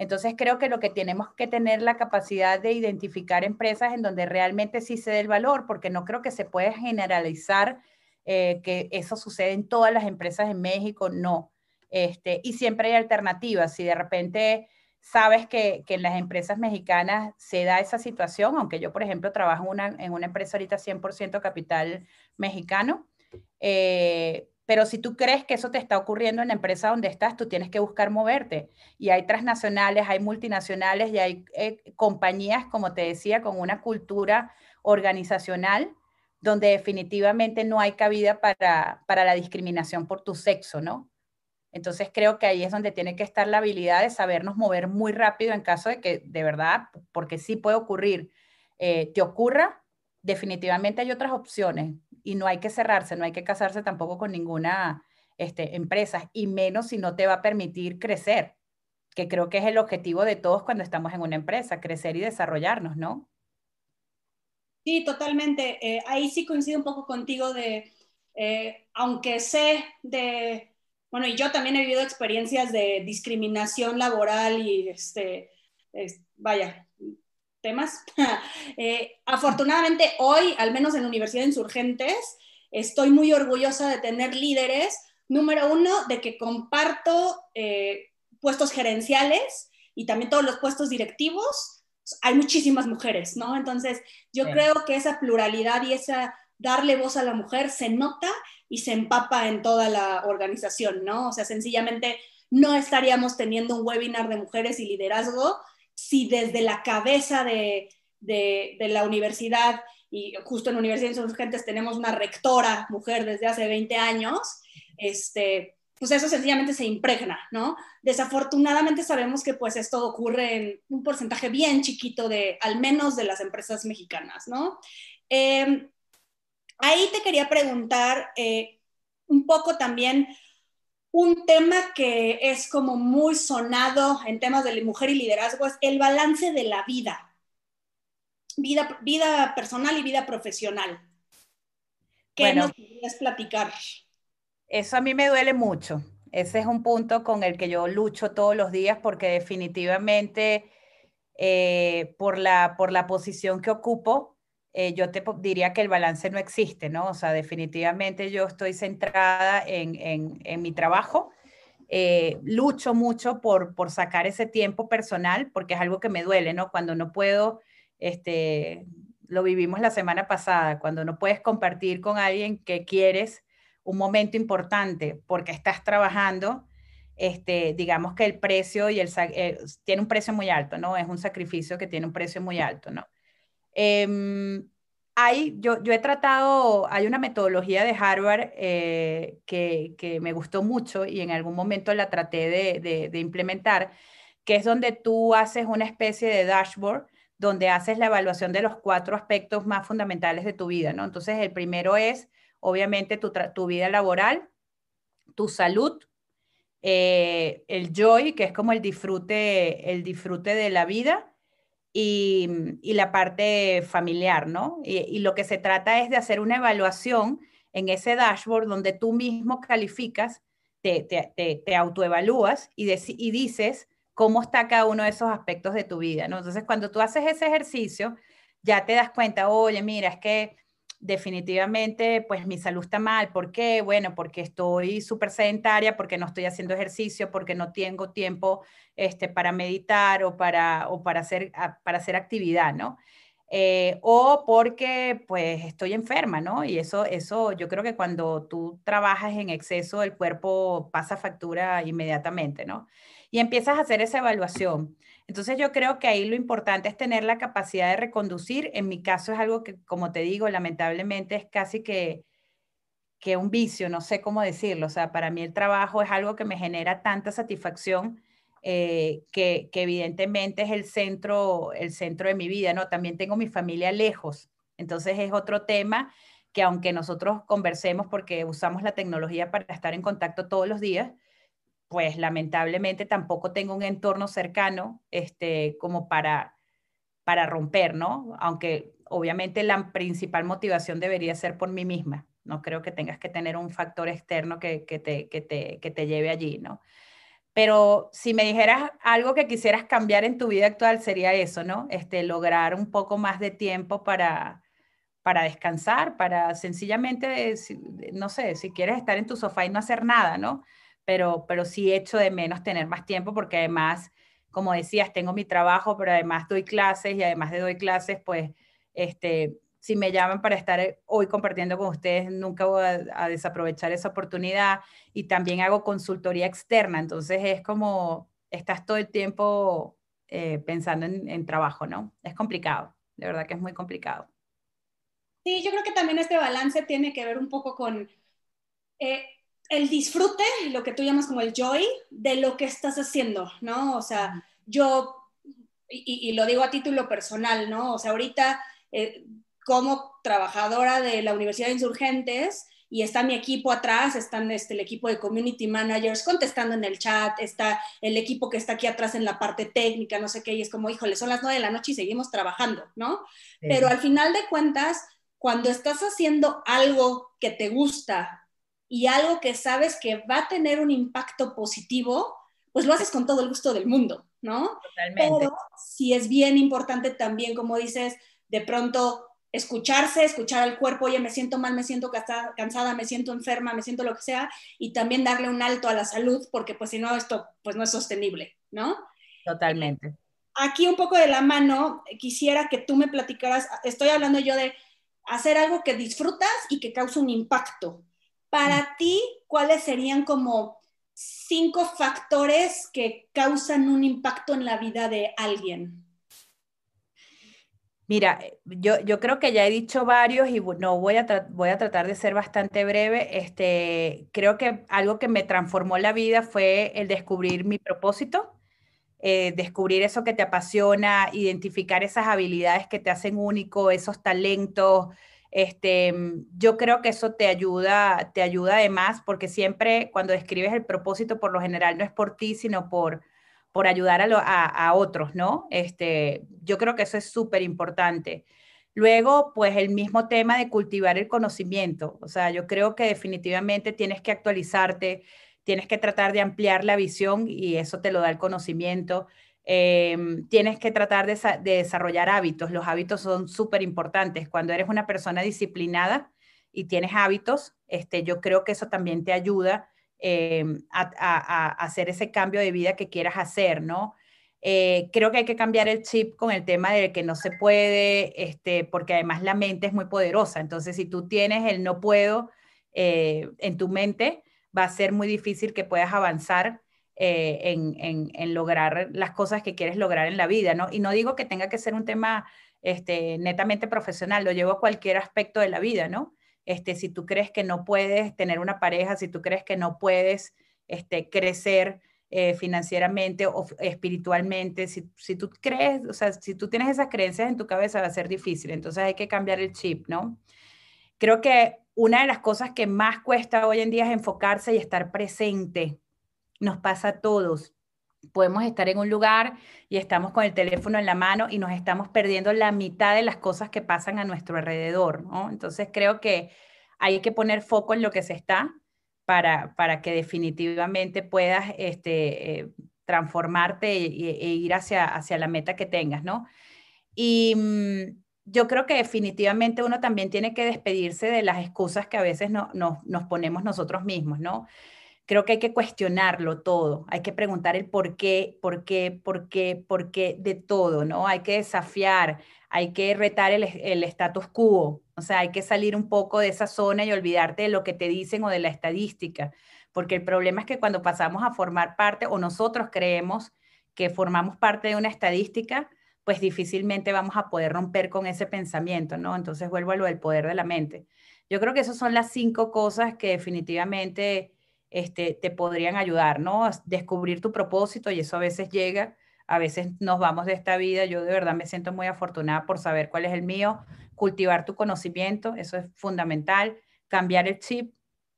Entonces creo que lo que tenemos que tener la capacidad de identificar empresas en donde realmente sí se dé el valor, porque no creo que se pueda generalizar eh, que eso sucede en todas las empresas en México, no. Este, y siempre hay alternativas. Si de repente sabes que, en las empresas mexicanas se da esa situación, aunque yo, por ejemplo, trabajo una, en una empresa ahorita 100% capital mexicano, eh, pero si tú crees que eso te está ocurriendo en la empresa donde estás, tú tienes que buscar moverte. Y hay transnacionales, hay multinacionales y hay eh, compañías, como te decía, con una cultura organizacional donde definitivamente no hay cabida para, para la discriminación por tu sexo, ¿no? Entonces creo que ahí es donde tiene que estar la habilidad de sabernos mover muy rápido en caso de que de verdad, porque sí puede ocurrir, eh, te ocurra, definitivamente hay otras opciones y no hay que cerrarse, no hay que casarse tampoco con ninguna este, empresa, y menos si no te va a permitir crecer, que creo que es el objetivo de todos cuando estamos en una empresa, crecer y desarrollarnos, ¿no? Sí, totalmente. Eh, ahí sí coincido un poco contigo de, eh, aunque sé de, bueno, y yo también he vivido experiencias de discriminación laboral y, este, vaya, temas. Eh, afortunadamente hoy, al menos en Universidad de Insurgentes, estoy muy orgullosa de tener líderes, número uno, de que comparto eh, puestos gerenciales y también todos los puestos directivos. Hay muchísimas mujeres, ¿no? Entonces, yo creo que esa pluralidad y esa darle voz a la mujer se nota y se empapa en toda la organización, ¿no? O sea, sencillamente no estaríamos teniendo un webinar de mujeres y liderazgo si desde la cabeza de, la universidad, y justo en Universidad de Insurgentes tenemos una rectora mujer desde hace 20 años, este, pues eso sencillamente se impregna, ¿no? Desafortunadamente sabemos que pues esto ocurre en un porcentaje bien chiquito de, al menos de las empresas mexicanas, ¿no? Em, ahí te quería preguntar eh, un poco también, un tema que es como muy sonado en temas de mujer y liderazgo es el balance de la vida. Vida, vida personal y vida profesional. ¿Qué nos podrías platicar? Eso a mí me duele mucho. Ese es un punto con el que yo lucho todos los días porque definitivamente eh, por, la, por la posición que ocupo, eh, yo te diría que el balance no existe, ¿no? O sea, definitivamente yo estoy centrada en, en, mi trabajo. Eh, lucho mucho por, por sacar ese tiempo personal porque es algo que me duele, ¿no? Cuando no puedo, este, lo vivimos la semana pasada, cuando no puedes compartir con alguien que quieres un momento importante porque estás trabajando, este, digamos que el precio y el, eh, tiene un precio muy alto, ¿no? Es un sacrificio que tiene un precio muy alto, ¿no? Em, hay, yo, yo he tratado, hay una metodología de Harvard eh, que, que, me gustó mucho y en algún momento la traté de, de, implementar, que es donde tú haces una especie de dashboard donde haces la evaluación de los cuatro aspectos más fundamentales de tu vida, ¿no? Entonces, el primero es, obviamente, tu, tu vida laboral, tu salud, eh, el joy, que es como el disfrute, el disfrute de la vida, y, la parte familiar, ¿no? Y, lo que se trata es de hacer una evaluación en ese dashboard donde tú mismo calificas, te, te, autoevalúas y, y dices cómo está cada uno de esos aspectos de tu vida, ¿no? Entonces, cuando tú haces ese ejercicio, ya te das cuenta, oye, mira, es que definitivamente, pues mi salud está mal. ¿Por qué? Bueno, porque estoy súper sedentaria, porque no estoy haciendo ejercicio, porque no tengo tiempo este, para meditar o para, o para, hacer, para hacer actividad, ¿no? Eh, o porque pues estoy enferma, ¿no? Y eso, eso yo creo que cuando tú trabajas en exceso, el cuerpo pasa factura inmediatamente, ¿no? Y empiezas a hacer esa evaluación. Entonces yo creo que ahí lo importante es tener la capacidad de reconducir. En mi caso es algo que, como te digo, lamentablemente es casi que, que un vicio, no sé cómo decirlo. O sea, para mí el trabajo es algo que me genera tanta satisfacción eh, que, que, evidentemente es el centro, el centro de mi vida, ¿no? También tengo mi familia lejos. Entonces es otro tema que aunque nosotros conversemos porque usamos la tecnología para estar en contacto todos los días, pues lamentablemente tampoco tengo un entorno cercano este, como para, para romper, ¿no? Aunque obviamente la principal motivación debería ser por mí misma. No creo que tengas que tener un factor externo que, que, te, que, te, que te lleve allí, ¿no? Pero si me dijeras algo que quisieras cambiar en tu vida actual sería eso, ¿no? Este, lograr un poco más de tiempo para, para descansar, para sencillamente, no sé, si quieres estar en tu sofá y no hacer nada, ¿no? Pero, pero sí echo de menos tener más tiempo porque además, como decías, tengo mi trabajo, pero además doy clases y además de doy clases, pues, este, si me llaman para estar eh, hoy compartiendo con ustedes, nunca voy a, desaprovechar esa oportunidad y también hago consultoría externa, entonces es como, estás todo el tiempo eh, pensando en, trabajo, ¿no? Es complicado, de verdad que es muy complicado. Sí, yo creo que también este balance tiene que ver un poco con eh, el disfrute, lo que tú llamas como el joy, de lo que estás haciendo, ¿no? O sea, yo, y, lo digo a título personal, ¿no? O sea, ahorita eh, como trabajadora de la Universidad de Insurgentes, y está mi equipo atrás, están este, el equipo de community managers contestando en el chat, está el equipo que está aquí atrás en la parte técnica, no sé qué, y es como, híjole, son las nueve de la noche y seguimos trabajando, ¿no? Pero al final de cuentas, cuando estás haciendo algo que te gusta y algo que sabes que va a tener un impacto positivo, pues lo haces con todo el gusto del mundo, ¿no? Totalmente. Pero sí es bien importante también, como dices, de pronto escucharse, escuchar al cuerpo, oye, me siento mal, me siento cansada, me siento enferma, me siento lo que sea, y también darle un alto a la salud, porque pues si no, esto pues no es sostenible, ¿no? Totalmente. Aquí un poco de la mano, quisiera que tú me platicaras, estoy hablando yo de hacer algo que disfrutas y que causa un impacto, para ti, ¿cuáles serían como cinco factores que causan un impacto en la vida de alguien? Mira, yo, yo creo que ya he dicho varios y no voy a, voy a tratar de ser bastante breve. Este, creo que algo que me transformó la vida fue el descubrir mi propósito, eh, descubrir eso que te apasiona, identificar esas habilidades que te hacen único, esos talentos, Este, yo creo que eso te ayuda, te ayuda además, porque siempre cuando describes el propósito, por lo general no es por ti, sino por, por ayudar a, a, otros, ¿no? Este, yo creo que eso es súper importante. Luego, pues el mismo tema de cultivar el conocimiento. O sea, yo creo que definitivamente tienes que actualizarte, tienes que tratar de ampliar la visión y eso te lo da el conocimiento. Em, tienes que tratar de, desarrollar hábitos. Los hábitos son súper importantes. Cuando eres una persona disciplinada y tienes hábitos, este, yo creo que eso también te ayuda em, a, hacer ese cambio de vida que quieras hacer, ¿no? Eh, creo que hay que cambiar el chip con el tema de que no se puede, este, porque además la mente es muy poderosa. Entonces, si tú tienes el no puedo eh, en tu mente, va a ser muy difícil que puedas avanzar eh, en, lograr las cosas que quieres lograr en la vida, ¿no? Y no digo que tenga que ser un tema este, netamente profesional, lo llevo a cualquier aspecto de la vida, ¿no? Este, si tú crees que no puedes tener una pareja, si tú crees que no puedes este, crecer eh, financieramente o espiritualmente, si, si tú crees, o sea, si tú tienes esas creencias en tu cabeza va a ser difícil, entonces hay que cambiar el chip, ¿no? Creo que una de las cosas que más cuesta hoy en día es enfocarse y estar presente nos pasa a todos. Podemos estar en un lugar y estamos con el teléfono en la mano y nos estamos perdiendo la mitad de las cosas que pasan a nuestro alrededor, ¿no? Entonces creo que hay que poner foco en lo que se está para, para que definitivamente puedas este, eh, transformarte e, ir hacia, hacia la meta que tengas, ¿no? Y mm, yo creo que definitivamente uno también tiene que despedirse de las excusas que a veces no, nos ponemos nosotros mismos, ¿no? Creo que hay que cuestionarlo todo, hay que preguntar el por qué, por qué, por qué, por qué de todo, ¿no? Hay que desafiar, hay que retar el, el status quo, o sea, hay que salir un poco de esa zona y olvidarte de lo que te dicen o de la estadística, porque el problema es que cuando pasamos a formar parte o nosotros creemos que formamos parte de una estadística, pues difícilmente vamos a poder romper con ese pensamiento, ¿no? Entonces vuelvo a lo del poder de la mente. Yo creo que esas son las cinco cosas que definitivamente este, te podrían ayudar, ¿no? A descubrir tu propósito y eso a veces llega, a veces nos vamos de esta vida. Yo de verdad me siento muy afortunada por saber cuál es el mío, cultivar tu conocimiento, eso es fundamental, cambiar el chip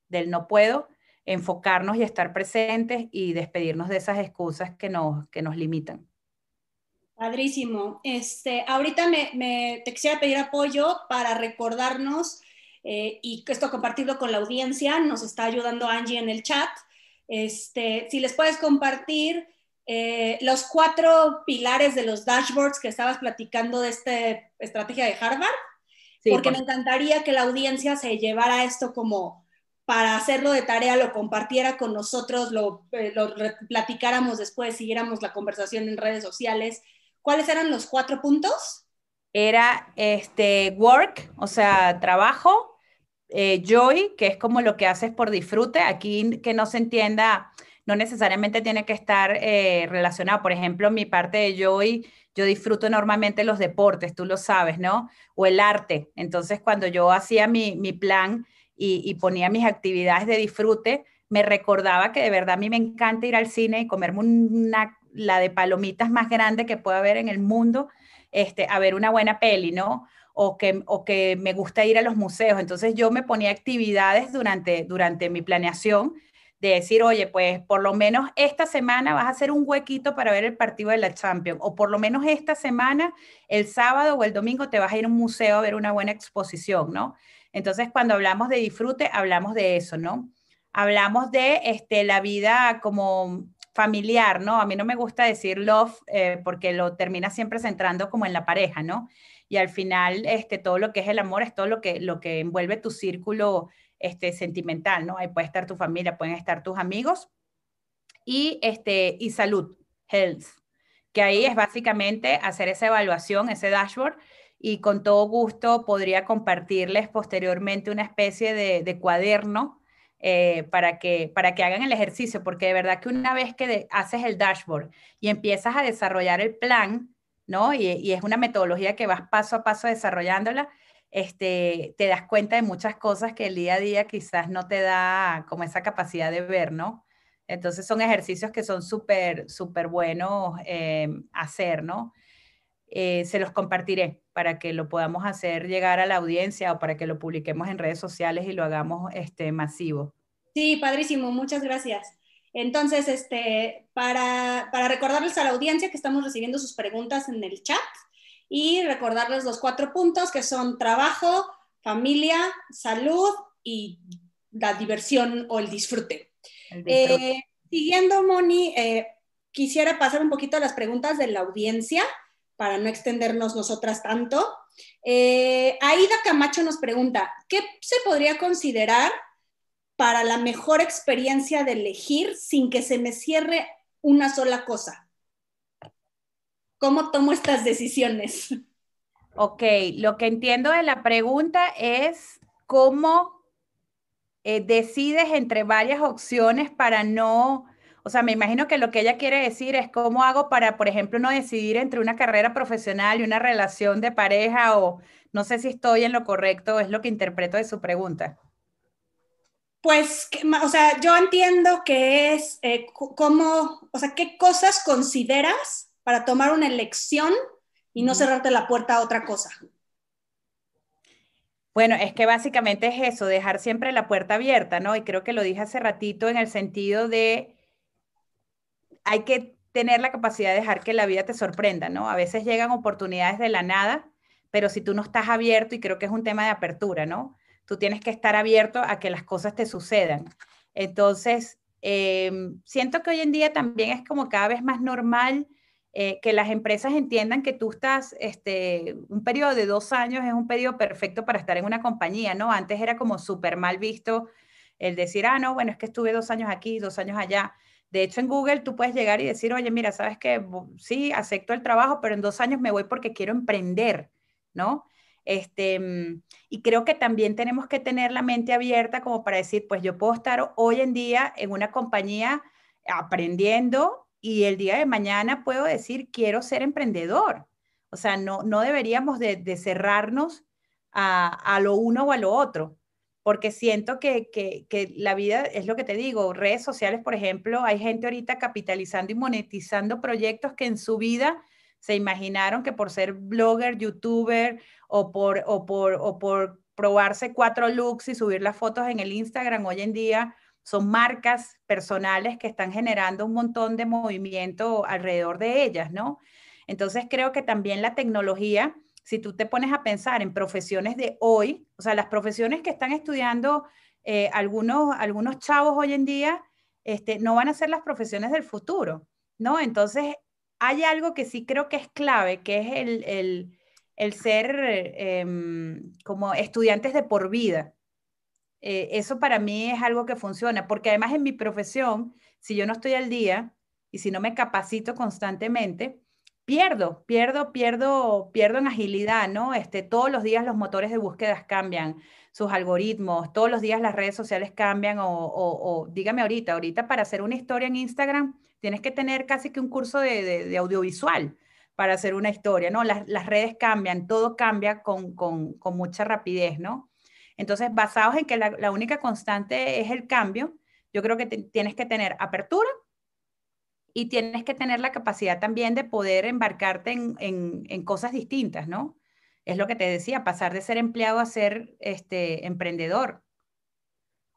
del no puedo, enfocarnos y estar presentes y despedirnos de esas excusas que nos, que nos limitan. Padrísimo. Este, ahorita me, te quisiera pedir apoyo para recordarnos eh, y esto compartido con la audiencia, nos está ayudando Angie en el chat. Este, si les puedes compartir eh, los cuatro pilares de los dashboards que estabas platicando de esta estrategia de Harvard, porque me encantaría que la audiencia se llevara esto como para hacerlo de tarea, lo compartiera con nosotros, lo, eh, lo platicáramos después, siguiéramos la conversación en redes sociales. ¿Cuáles eran los cuatro puntos? Era este work, o sea, trabajo, eh, joy, que es como lo que haces por disfrute. Aquí que no se entienda, no necesariamente tiene que estar eh, relacionado. Por ejemplo, mi parte de joy, yo disfruto normalmente los deportes, tú lo sabes, ¿no? O el arte. Entonces, cuando yo hacía mi, plan y, ponía mis actividades de disfrute, me recordaba que de verdad a mí me encanta ir al cine y comerme una, la de palomitas más grande que pueda haber en el mundo, este, a ver una buena peli, ¿no? O que, o que me gusta ir a los museos. Entonces yo me ponía actividades durante, durante mi planeación de decir, oye, pues por lo menos esta semana vas a hacer un huequito para ver el partido de la Champions, o por lo menos esta semana, el sábado o el domingo te vas a ir a un museo a ver una buena exposición, ¿no? Entonces, cuando hablamos de disfrute, hablamos de eso, ¿no? Hablamos de este, la vida como familiar, ¿no? A mí no me gusta decir love eh, porque lo termina siempre centrando como en la pareja, ¿no? Y al final este, todo lo que es el amor es todo lo que, lo que envuelve tu círculo este, sentimental, ¿no? Ahí puede estar tu familia, pueden estar tus amigos y, este, y salud, health, que ahí es básicamente hacer esa evaluación, ese dashboard y con todo gusto podría compartirles posteriormente una especie de, cuaderno eh, para, que, para que hagan el ejercicio, porque de verdad que una vez que haces el dashboard y empiezas a desarrollar el plan, ¿no? Y, es una metodología que vas paso a paso desarrollándola, este, te das cuenta de muchas cosas que el día a día quizás no te da como esa capacidad de ver, ¿no? Entonces son ejercicios que son súper, súper buenos eh, hacer, ¿no? eh, se los compartiré para que lo podamos hacer llegar a la audiencia o para que lo publiquemos en redes sociales y lo hagamos este, masivo. Sí, padrísimo, muchas gracias. Entonces, este, para, para recordarles a la audiencia que estamos recibiendo sus preguntas en el chat y recordarles los cuatro puntos que son trabajo, familia, salud y la diversión o el disfrute. Eh, siguiendo, Moni, eh, quisiera pasar un poquito a las preguntas de la audiencia para no extendernos nosotras tanto. Eh, Aida Camacho nos pregunta, ¿qué se podría considerar para la mejor experiencia de elegir sin que se me cierre una sola cosa? ¿Cómo tomo estas decisiones? Ok, lo que entiendo de la pregunta es cómo eh, decides entre varias opciones para no o sea, me imagino que lo que ella quiere decir es cómo hago para, por ejemplo, no decidir entre una carrera profesional y una relación de pareja o no sé si estoy en lo correcto, es lo que interpreto de su pregunta. Pues, o sea, yo entiendo que es eh, cómo, o sea, qué cosas consideras para tomar una elección y no cerrarte la puerta a otra cosa. Bueno, es que básicamente es eso, dejar siempre la puerta abierta, ¿no? Y creo que lo dije hace ratito en el sentido de hay que tener la capacidad de dejar que la vida te sorprenda, ¿no? A veces llegan oportunidades de la nada, pero si tú no estás abierto, y creo que es un tema de apertura, ¿no? Tú tienes que estar abierto a que las cosas te sucedan. Entonces, em, siento que hoy en día también es como cada vez más normal eh, que las empresas entiendan que tú estás, este, un periodo de dos años es un periodo perfecto para estar en una compañía, ¿no? Antes era como súper mal visto el decir, ah, no, bueno, es que estuve dos años aquí, dos años allá. De hecho, en Google tú puedes llegar y decir, oye, mira, sabes que sí, acepto el trabajo, pero en dos años me voy porque quiero emprender, ¿no? Este, mm, y creo que también tenemos que tener la mente abierta como para decir, pues yo puedo estar hoy en día en una compañía aprendiendo y el día de mañana puedo decir, quiero ser emprendedor. O sea, no, no deberíamos de, cerrarnos a, a, lo uno o a lo otro porque siento que, la vida, es lo que te digo, redes sociales, por ejemplo, hay gente ahorita capitalizando y monetizando proyectos que en su vida se imaginaron que por ser blogger, youtuber o por, o por, o por probarse cuatro looks y subir las fotos en el Instagram, hoy en día son marcas personales que están generando un montón de movimiento alrededor de ellas, ¿no? Entonces creo que también la tecnología si tú te pones a pensar en profesiones de hoy, o sea, las profesiones que están estudiando eh, algunos, algunos chavos hoy en día, este, no van a ser las profesiones del futuro, ¿no? Entonces, hay algo que sí creo que es clave, que es el, el, ser em, como estudiantes de por vida. Eh, eso para mí es algo que funciona, porque además en mi profesión, si yo no estoy al día y si no me capacito constantemente, pierdo, pierdo, pierdo, pierdo en agilidad, ¿no? Este, todos los días los motores de búsquedas cambian, sus algoritmos, todos los días las redes sociales cambian o, dígame ahorita, ahorita para hacer una historia en Instagram tienes que tener casi que un curso de, audiovisual para hacer una historia, ¿no? Las, redes cambian, todo cambia con, mucha rapidez, ¿no? Entonces, basados en que la, única constante es el cambio, yo creo que tienes que tener apertura, y tienes que tener la capacidad también de poder embarcarte en, cosas distintas, ¿no? Es lo que te decía, pasar de ser empleado a ser este, emprendedor.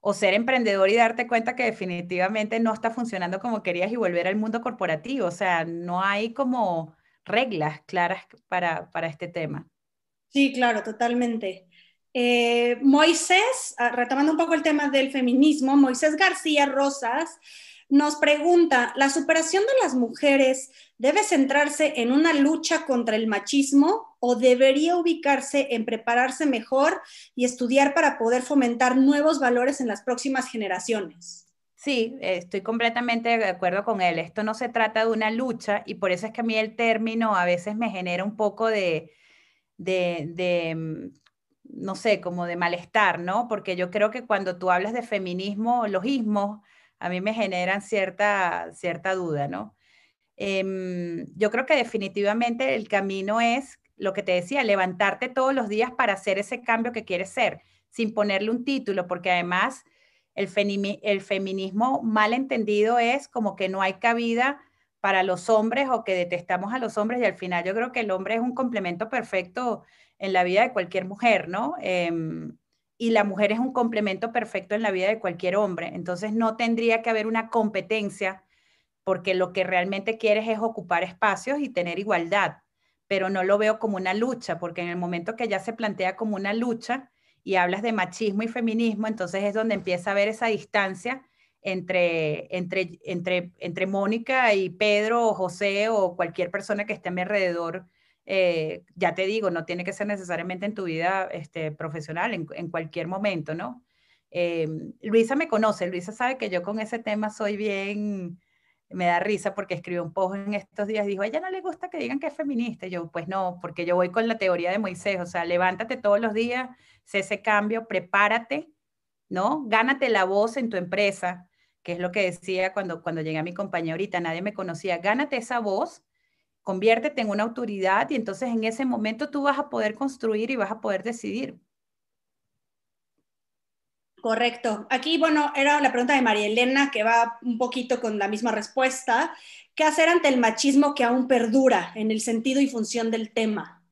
O ser emprendedor y darte cuenta que definitivamente no está funcionando como querías y volver al mundo corporativo. O sea, no hay como reglas claras para, este tema. Sí, claro, totalmente. Eh, Moisés, ah, retomando un poco el tema del feminismo, Moisés García Rosas nos pregunta, ¿la superación de las mujeres debe centrarse en una lucha contra el machismo o debería ubicarse en prepararse mejor y estudiar para poder fomentar nuevos valores en las próximas generaciones? Sí, estoy completamente de acuerdo con él. Esto no se trata de una lucha y por eso es que a mí el término a veces me genera un poco de, mm, no sé, como de malestar, ¿no? Porque yo creo que cuando tú hablas de feminismo, los ismos, a mí me generan cierta, cierta duda, ¿no? Em, yo creo que definitivamente el camino es lo que te decía, levantarte todos los días para hacer ese cambio que quieres ser, sin ponerle un título, porque además el, el feminismo mal entendido es como que no hay cabida para los hombres o que detestamos a los hombres y al final yo creo que el hombre es un complemento perfecto en la vida de cualquier mujer, ¿no? Em, y la mujer es un complemento perfecto en la vida de cualquier hombre. Entonces no tendría que haber una competencia porque lo que realmente quieres es ocupar espacios y tener igualdad, pero no lo veo como una lucha, porque en el momento que ya se plantea como una lucha y hablas de machismo y feminismo, entonces es donde empieza a haber esa distancia entre, entre, entre, entre Mónica y Pedro o José o cualquier persona que esté a mi alrededor. Eh, ya te digo, no tiene que ser necesariamente en tu vida este, profesional, en, cualquier momento, ¿no? Eh, Luisa me conoce, Luisa sabe que yo con ese tema soy bien, me da risa porque escribió un post en estos días, dijo, a ella no le gusta que digan que es feminista. yo, pues no, porque yo voy con la teoría de Moisés, o sea, levántate todos los días, sé ese cambio, prepárate, ¿no? Gánate la voz en tu empresa, que es lo que decía cuando, cuando llegué a mi compañía ahorita, nadie me conocía, gánate esa voz, conviértete en una autoridad y entonces en ese momento tú vas a poder construir y vas a poder decidir. Correcto. Aquí, bueno, era la pregunta de María Elena que va un poquito con la misma respuesta. ¿Qué hacer ante el machismo que aún perdura en el sentido y función del tema?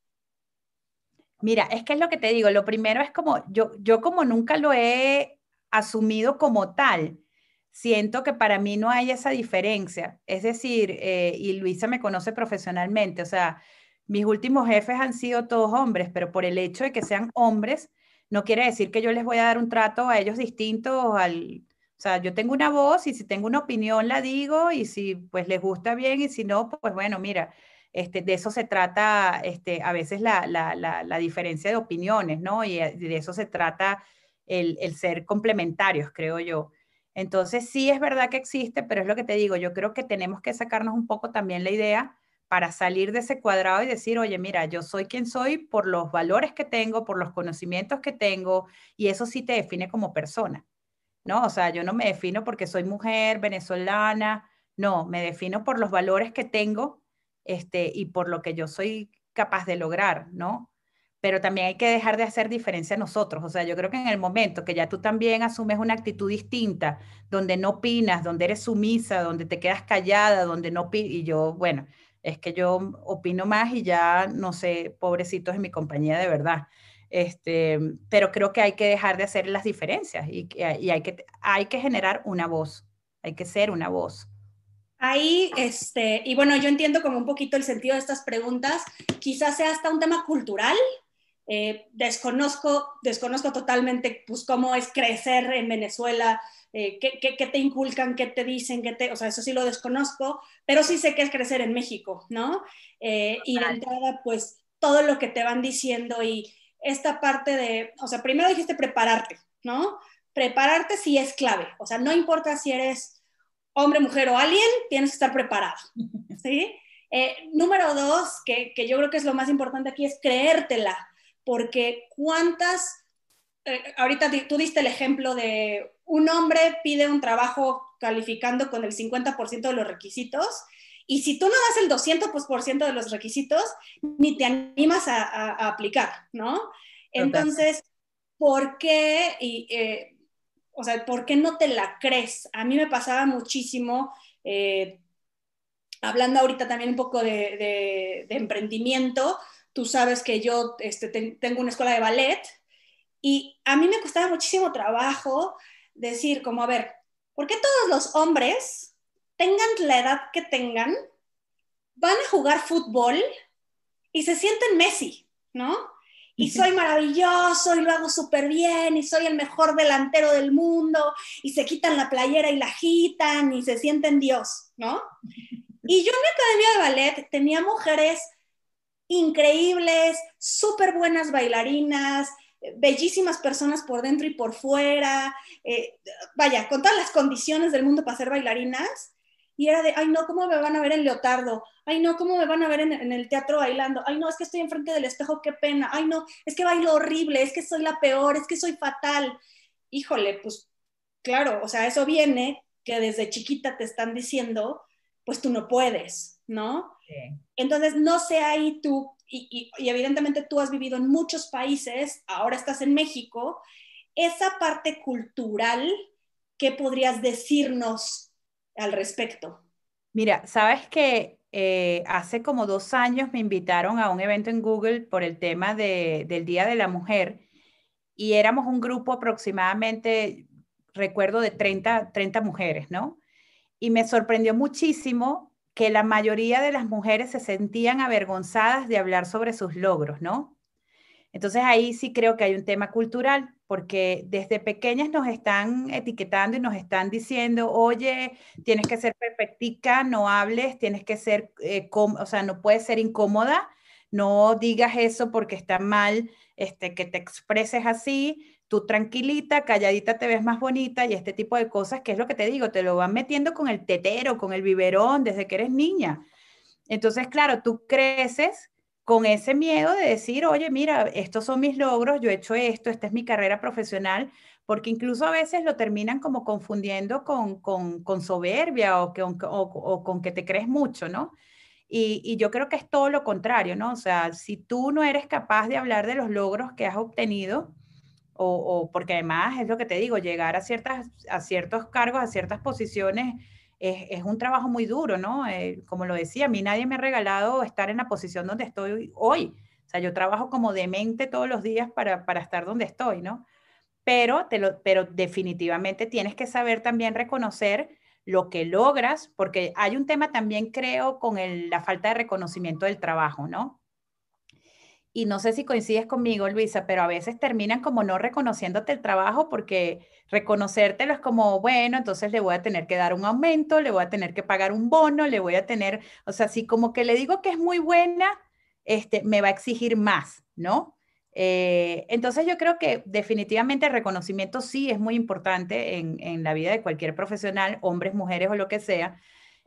Mira, es que es lo que te digo. Lo primero es como, yo, yo como nunca lo he asumido como tal, siento que para mí no hay esa diferencia. Es decir, eh, y Luisa me conoce profesionalmente, o sea, mis últimos jefes han sido todos hombres, pero por el hecho de que sean hombres, no quiere decir que yo les voy a dar un trato a ellos distinto al... O sea, yo tengo una voz y si tengo una opinión la digo y si pues les gusta bien y si no, pues bueno, mira, este, de eso se trata este, a veces la, la, la, diferencia de opiniones, ¿no? Y de eso se trata el, el ser complementarios, creo yo. Entonces, sí es verdad que existe, pero es lo que te digo, yo creo que tenemos que sacarnos un poco también la idea para salir de ese cuadrado y decir, oye, mira, yo soy quien soy por los valores que tengo, por los conocimientos que tengo, y eso sí te define como persona, ¿no? O sea, yo no me defino porque soy mujer venezolana, no, me defino por los valores que tengo este, y por lo que yo soy capaz de lograr, ¿no? Pero también hay que dejar de hacer diferencia nosotros. O sea, yo creo que en el momento que ya tú también asumes una actitud distinta, donde no opinas, donde eres sumisa, donde te quedas callada, donde no y yo, bueno, es que yo opino más y ya, no sé, pobrecitos en mi compañía de verdad. Este, pero creo que hay que dejar de hacer las diferencias y, y hay, que, hay que generar una voz, hay que ser una voz. Ahí, este, y bueno, yo entiendo como un poquito el sentido de estas preguntas, quizás sea hasta un tema cultural, eh, desconozco, desconozco totalmente pues, cómo es crecer en Venezuela, eh, qué, qué, te inculcan, qué te dicen, qué te, o sea, eso sí lo desconozco, pero sí sé que es crecer en México, ¿no? Eh, y de entrada, pues todo lo que te van diciendo y esta parte de, o sea, primero dijiste prepararte, ¿no? Prepararte sí es clave, o sea, no importa si eres hombre, mujer o alguien, tienes que estar preparado, ¿sí? número dos, que, que yo creo que es lo más importante aquí, es creértela porque cuántas, eh, ahorita tú diste el ejemplo de un hombre pide un trabajo calificando con el 50% de los requisitos y si tú no das el 200% de los requisitos, ni te animas a, aplicar, ¿no? Entonces, ¿por qué? Eh, o sea, ¿por qué no te la crees? A mí me pasaba muchísimo, eh, hablando ahorita también un poco de, de emprendimiento, Tú sabes que yo este, tengo una escuela de ballet y a mí me costaba muchísimo trabajo decir como, a ver, ¿por qué todos los hombres, tengan la edad que tengan, van a jugar fútbol y se sienten Messi, ¿no? Y soy maravilloso y lo hago súper bien y soy el mejor delantero del mundo y se quitan la playera y la agitan y se sienten Dios, ¿no? Y yo en mi academia de ballet tenía mujeres increíbles, súper buenas bailarinas, bellísimas personas por dentro y por fuera, eh, vaya, con todas las condiciones del mundo para ser bailarinas. Y era de, ay no, ¿cómo me van a ver en Leotardo? Ay no, ¿cómo me van a ver en, en, el teatro bailando? Ay no, es que estoy enfrente del espejo, qué pena. Ay no, es que bailo horrible, es que soy la peor, es que soy fatal. Híjole, pues claro, o sea, eso viene que desde chiquita te están diciendo, pues tú no puedes, ¿no? Entonces, no sé ahí tú, y, evidentemente tú has vivido en muchos países, ahora estás en México, esa parte cultural, ¿qué podrías decirnos al respecto? Mira, sabes que eh, hace como dos años me invitaron a un evento en Google por el tema del Día de la Mujer y éramos un grupo aproximadamente, recuerdo, de 30, 30 mujeres, ¿no? Y me sorprendió muchísimo que la mayoría de las mujeres se sentían avergonzadas de hablar sobre sus logros, ¿no? Entonces ahí sí creo que hay un tema cultural, porque desde pequeñas nos están etiquetando y nos están diciendo, oye, tienes que ser perfectica, no hables, tienes que ser, eh, o sea, no puedes ser incómoda, no digas eso porque está mal, este, que te expreses así, tú tranquilita, calladita te ves más bonita y este tipo de cosas, que es lo que te digo, te lo van metiendo con el tetero, con el biberón desde que eres niña. Entonces, claro, tú creces con ese miedo de decir, oye, mira, estos son mis logros, yo he hecho esto, esta es mi carrera profesional, porque incluso a veces lo terminan como confundiendo con, con, soberbia o, que, o, con que te crees mucho, ¿no? Y, y, yo creo que es todo lo contrario, ¿no? O sea, si tú no eres capaz de hablar de los logros que has obtenido, o, porque además es lo que te digo, llegar a, ciertas, a ciertos cargos, a ciertas posiciones, es, un trabajo muy duro, ¿no? Eh, como lo decía, a mí nadie me ha regalado estar en la posición donde estoy hoy. O sea, yo trabajo como demente todos los días para, para estar donde estoy, ¿no? Pero, te lo, pero definitivamente tienes que saber también reconocer lo que logras, porque hay un tema también, creo, con la falta de reconocimiento del trabajo, ¿no? Y no sé si coincides conmigo, Luisa, pero a veces terminan como no reconociéndote el trabajo porque reconocértelo es como, bueno, entonces le voy a tener que dar un aumento, le voy a tener que pagar un bono, le voy a tener, o sea, si como que le digo que es muy buena, este, me va a exigir más, ¿no? Eh, entonces yo creo que definitivamente el reconocimiento sí es muy importante en, en la vida de cualquier profesional, hombres, mujeres o lo que sea,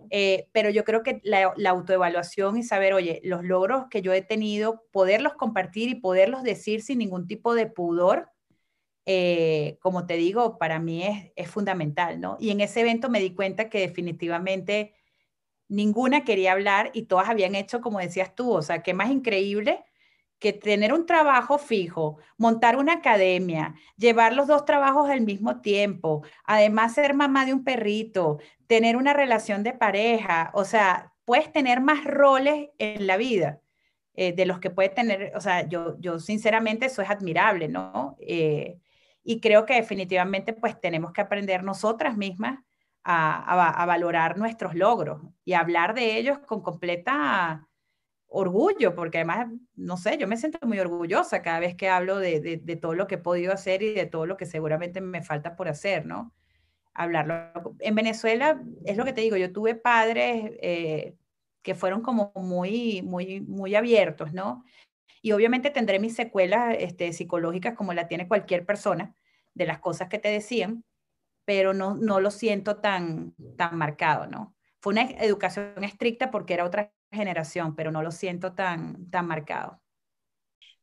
eh, pero yo creo que la, autoevaluación y saber, oye, los logros que yo he tenido, poderlos compartir y poderlos decir sin ningún tipo de pudor, eh, como te digo, para mí es, es fundamental, ¿no? Y en ese evento me di cuenta que definitivamente ninguna quería hablar y todas habían hecho como decías tú, o sea, qué más increíble que tener un trabajo fijo, montar una academia, llevar los dos trabajos al mismo tiempo, además ser mamá de un perrito, tener una relación de pareja, o sea, puedes tener más roles en la vida eh, de los que puedes tener, o sea, yo, yo sinceramente eso es admirable, ¿no? Eh, y creo que definitivamente pues tenemos que aprender nosotras mismas a, a valorar nuestros logros y hablar de ellos con completa orgullo, porque además, no sé, yo me siento muy orgullosa cada vez que hablo de, de, todo lo que he podido hacer y de todo lo que seguramente me falta por hacer, ¿no? Hablarlo. En Venezuela, es lo que te digo, yo tuve padres eh, que fueron como muy, muy, muy abiertos, ¿no? Y obviamente tendré mis secuelas este, psicológicas como la tiene cualquier persona de las cosas que te decían, pero no, no lo siento tan, tan marcado, ¿no? Fue una educación estricta porque era otra generación, pero no lo siento tan, tan marcado.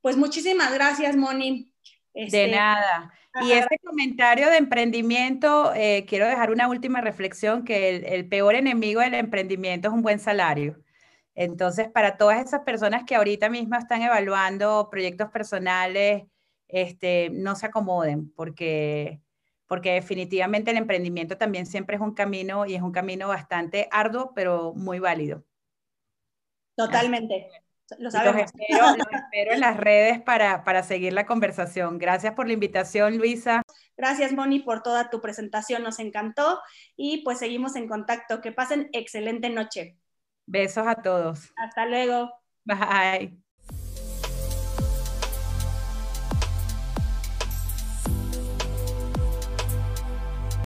Pues muchísimas gracias, Moni. de este, nada. Y este comentario de emprendimiento, eh, quiero dejar una última reflexión, que el, peor enemigo del emprendimiento es un buen salario. Entonces, para todas esas personas que ahorita mismo están evaluando proyectos personales, este, no se acomoden, porque, porque definitivamente el emprendimiento también siempre es un camino y es un camino bastante arduo, pero muy válido. Totalmente. Lo sabemos. Los espero, en las redes para, para seguir la conversación. Gracias por la invitación, Luisa. Gracias, Moni, por toda tu presentación. Nos encantó y pues seguimos en contacto. Que pasen excelente noche. Besos a todos. Hasta luego. Bye.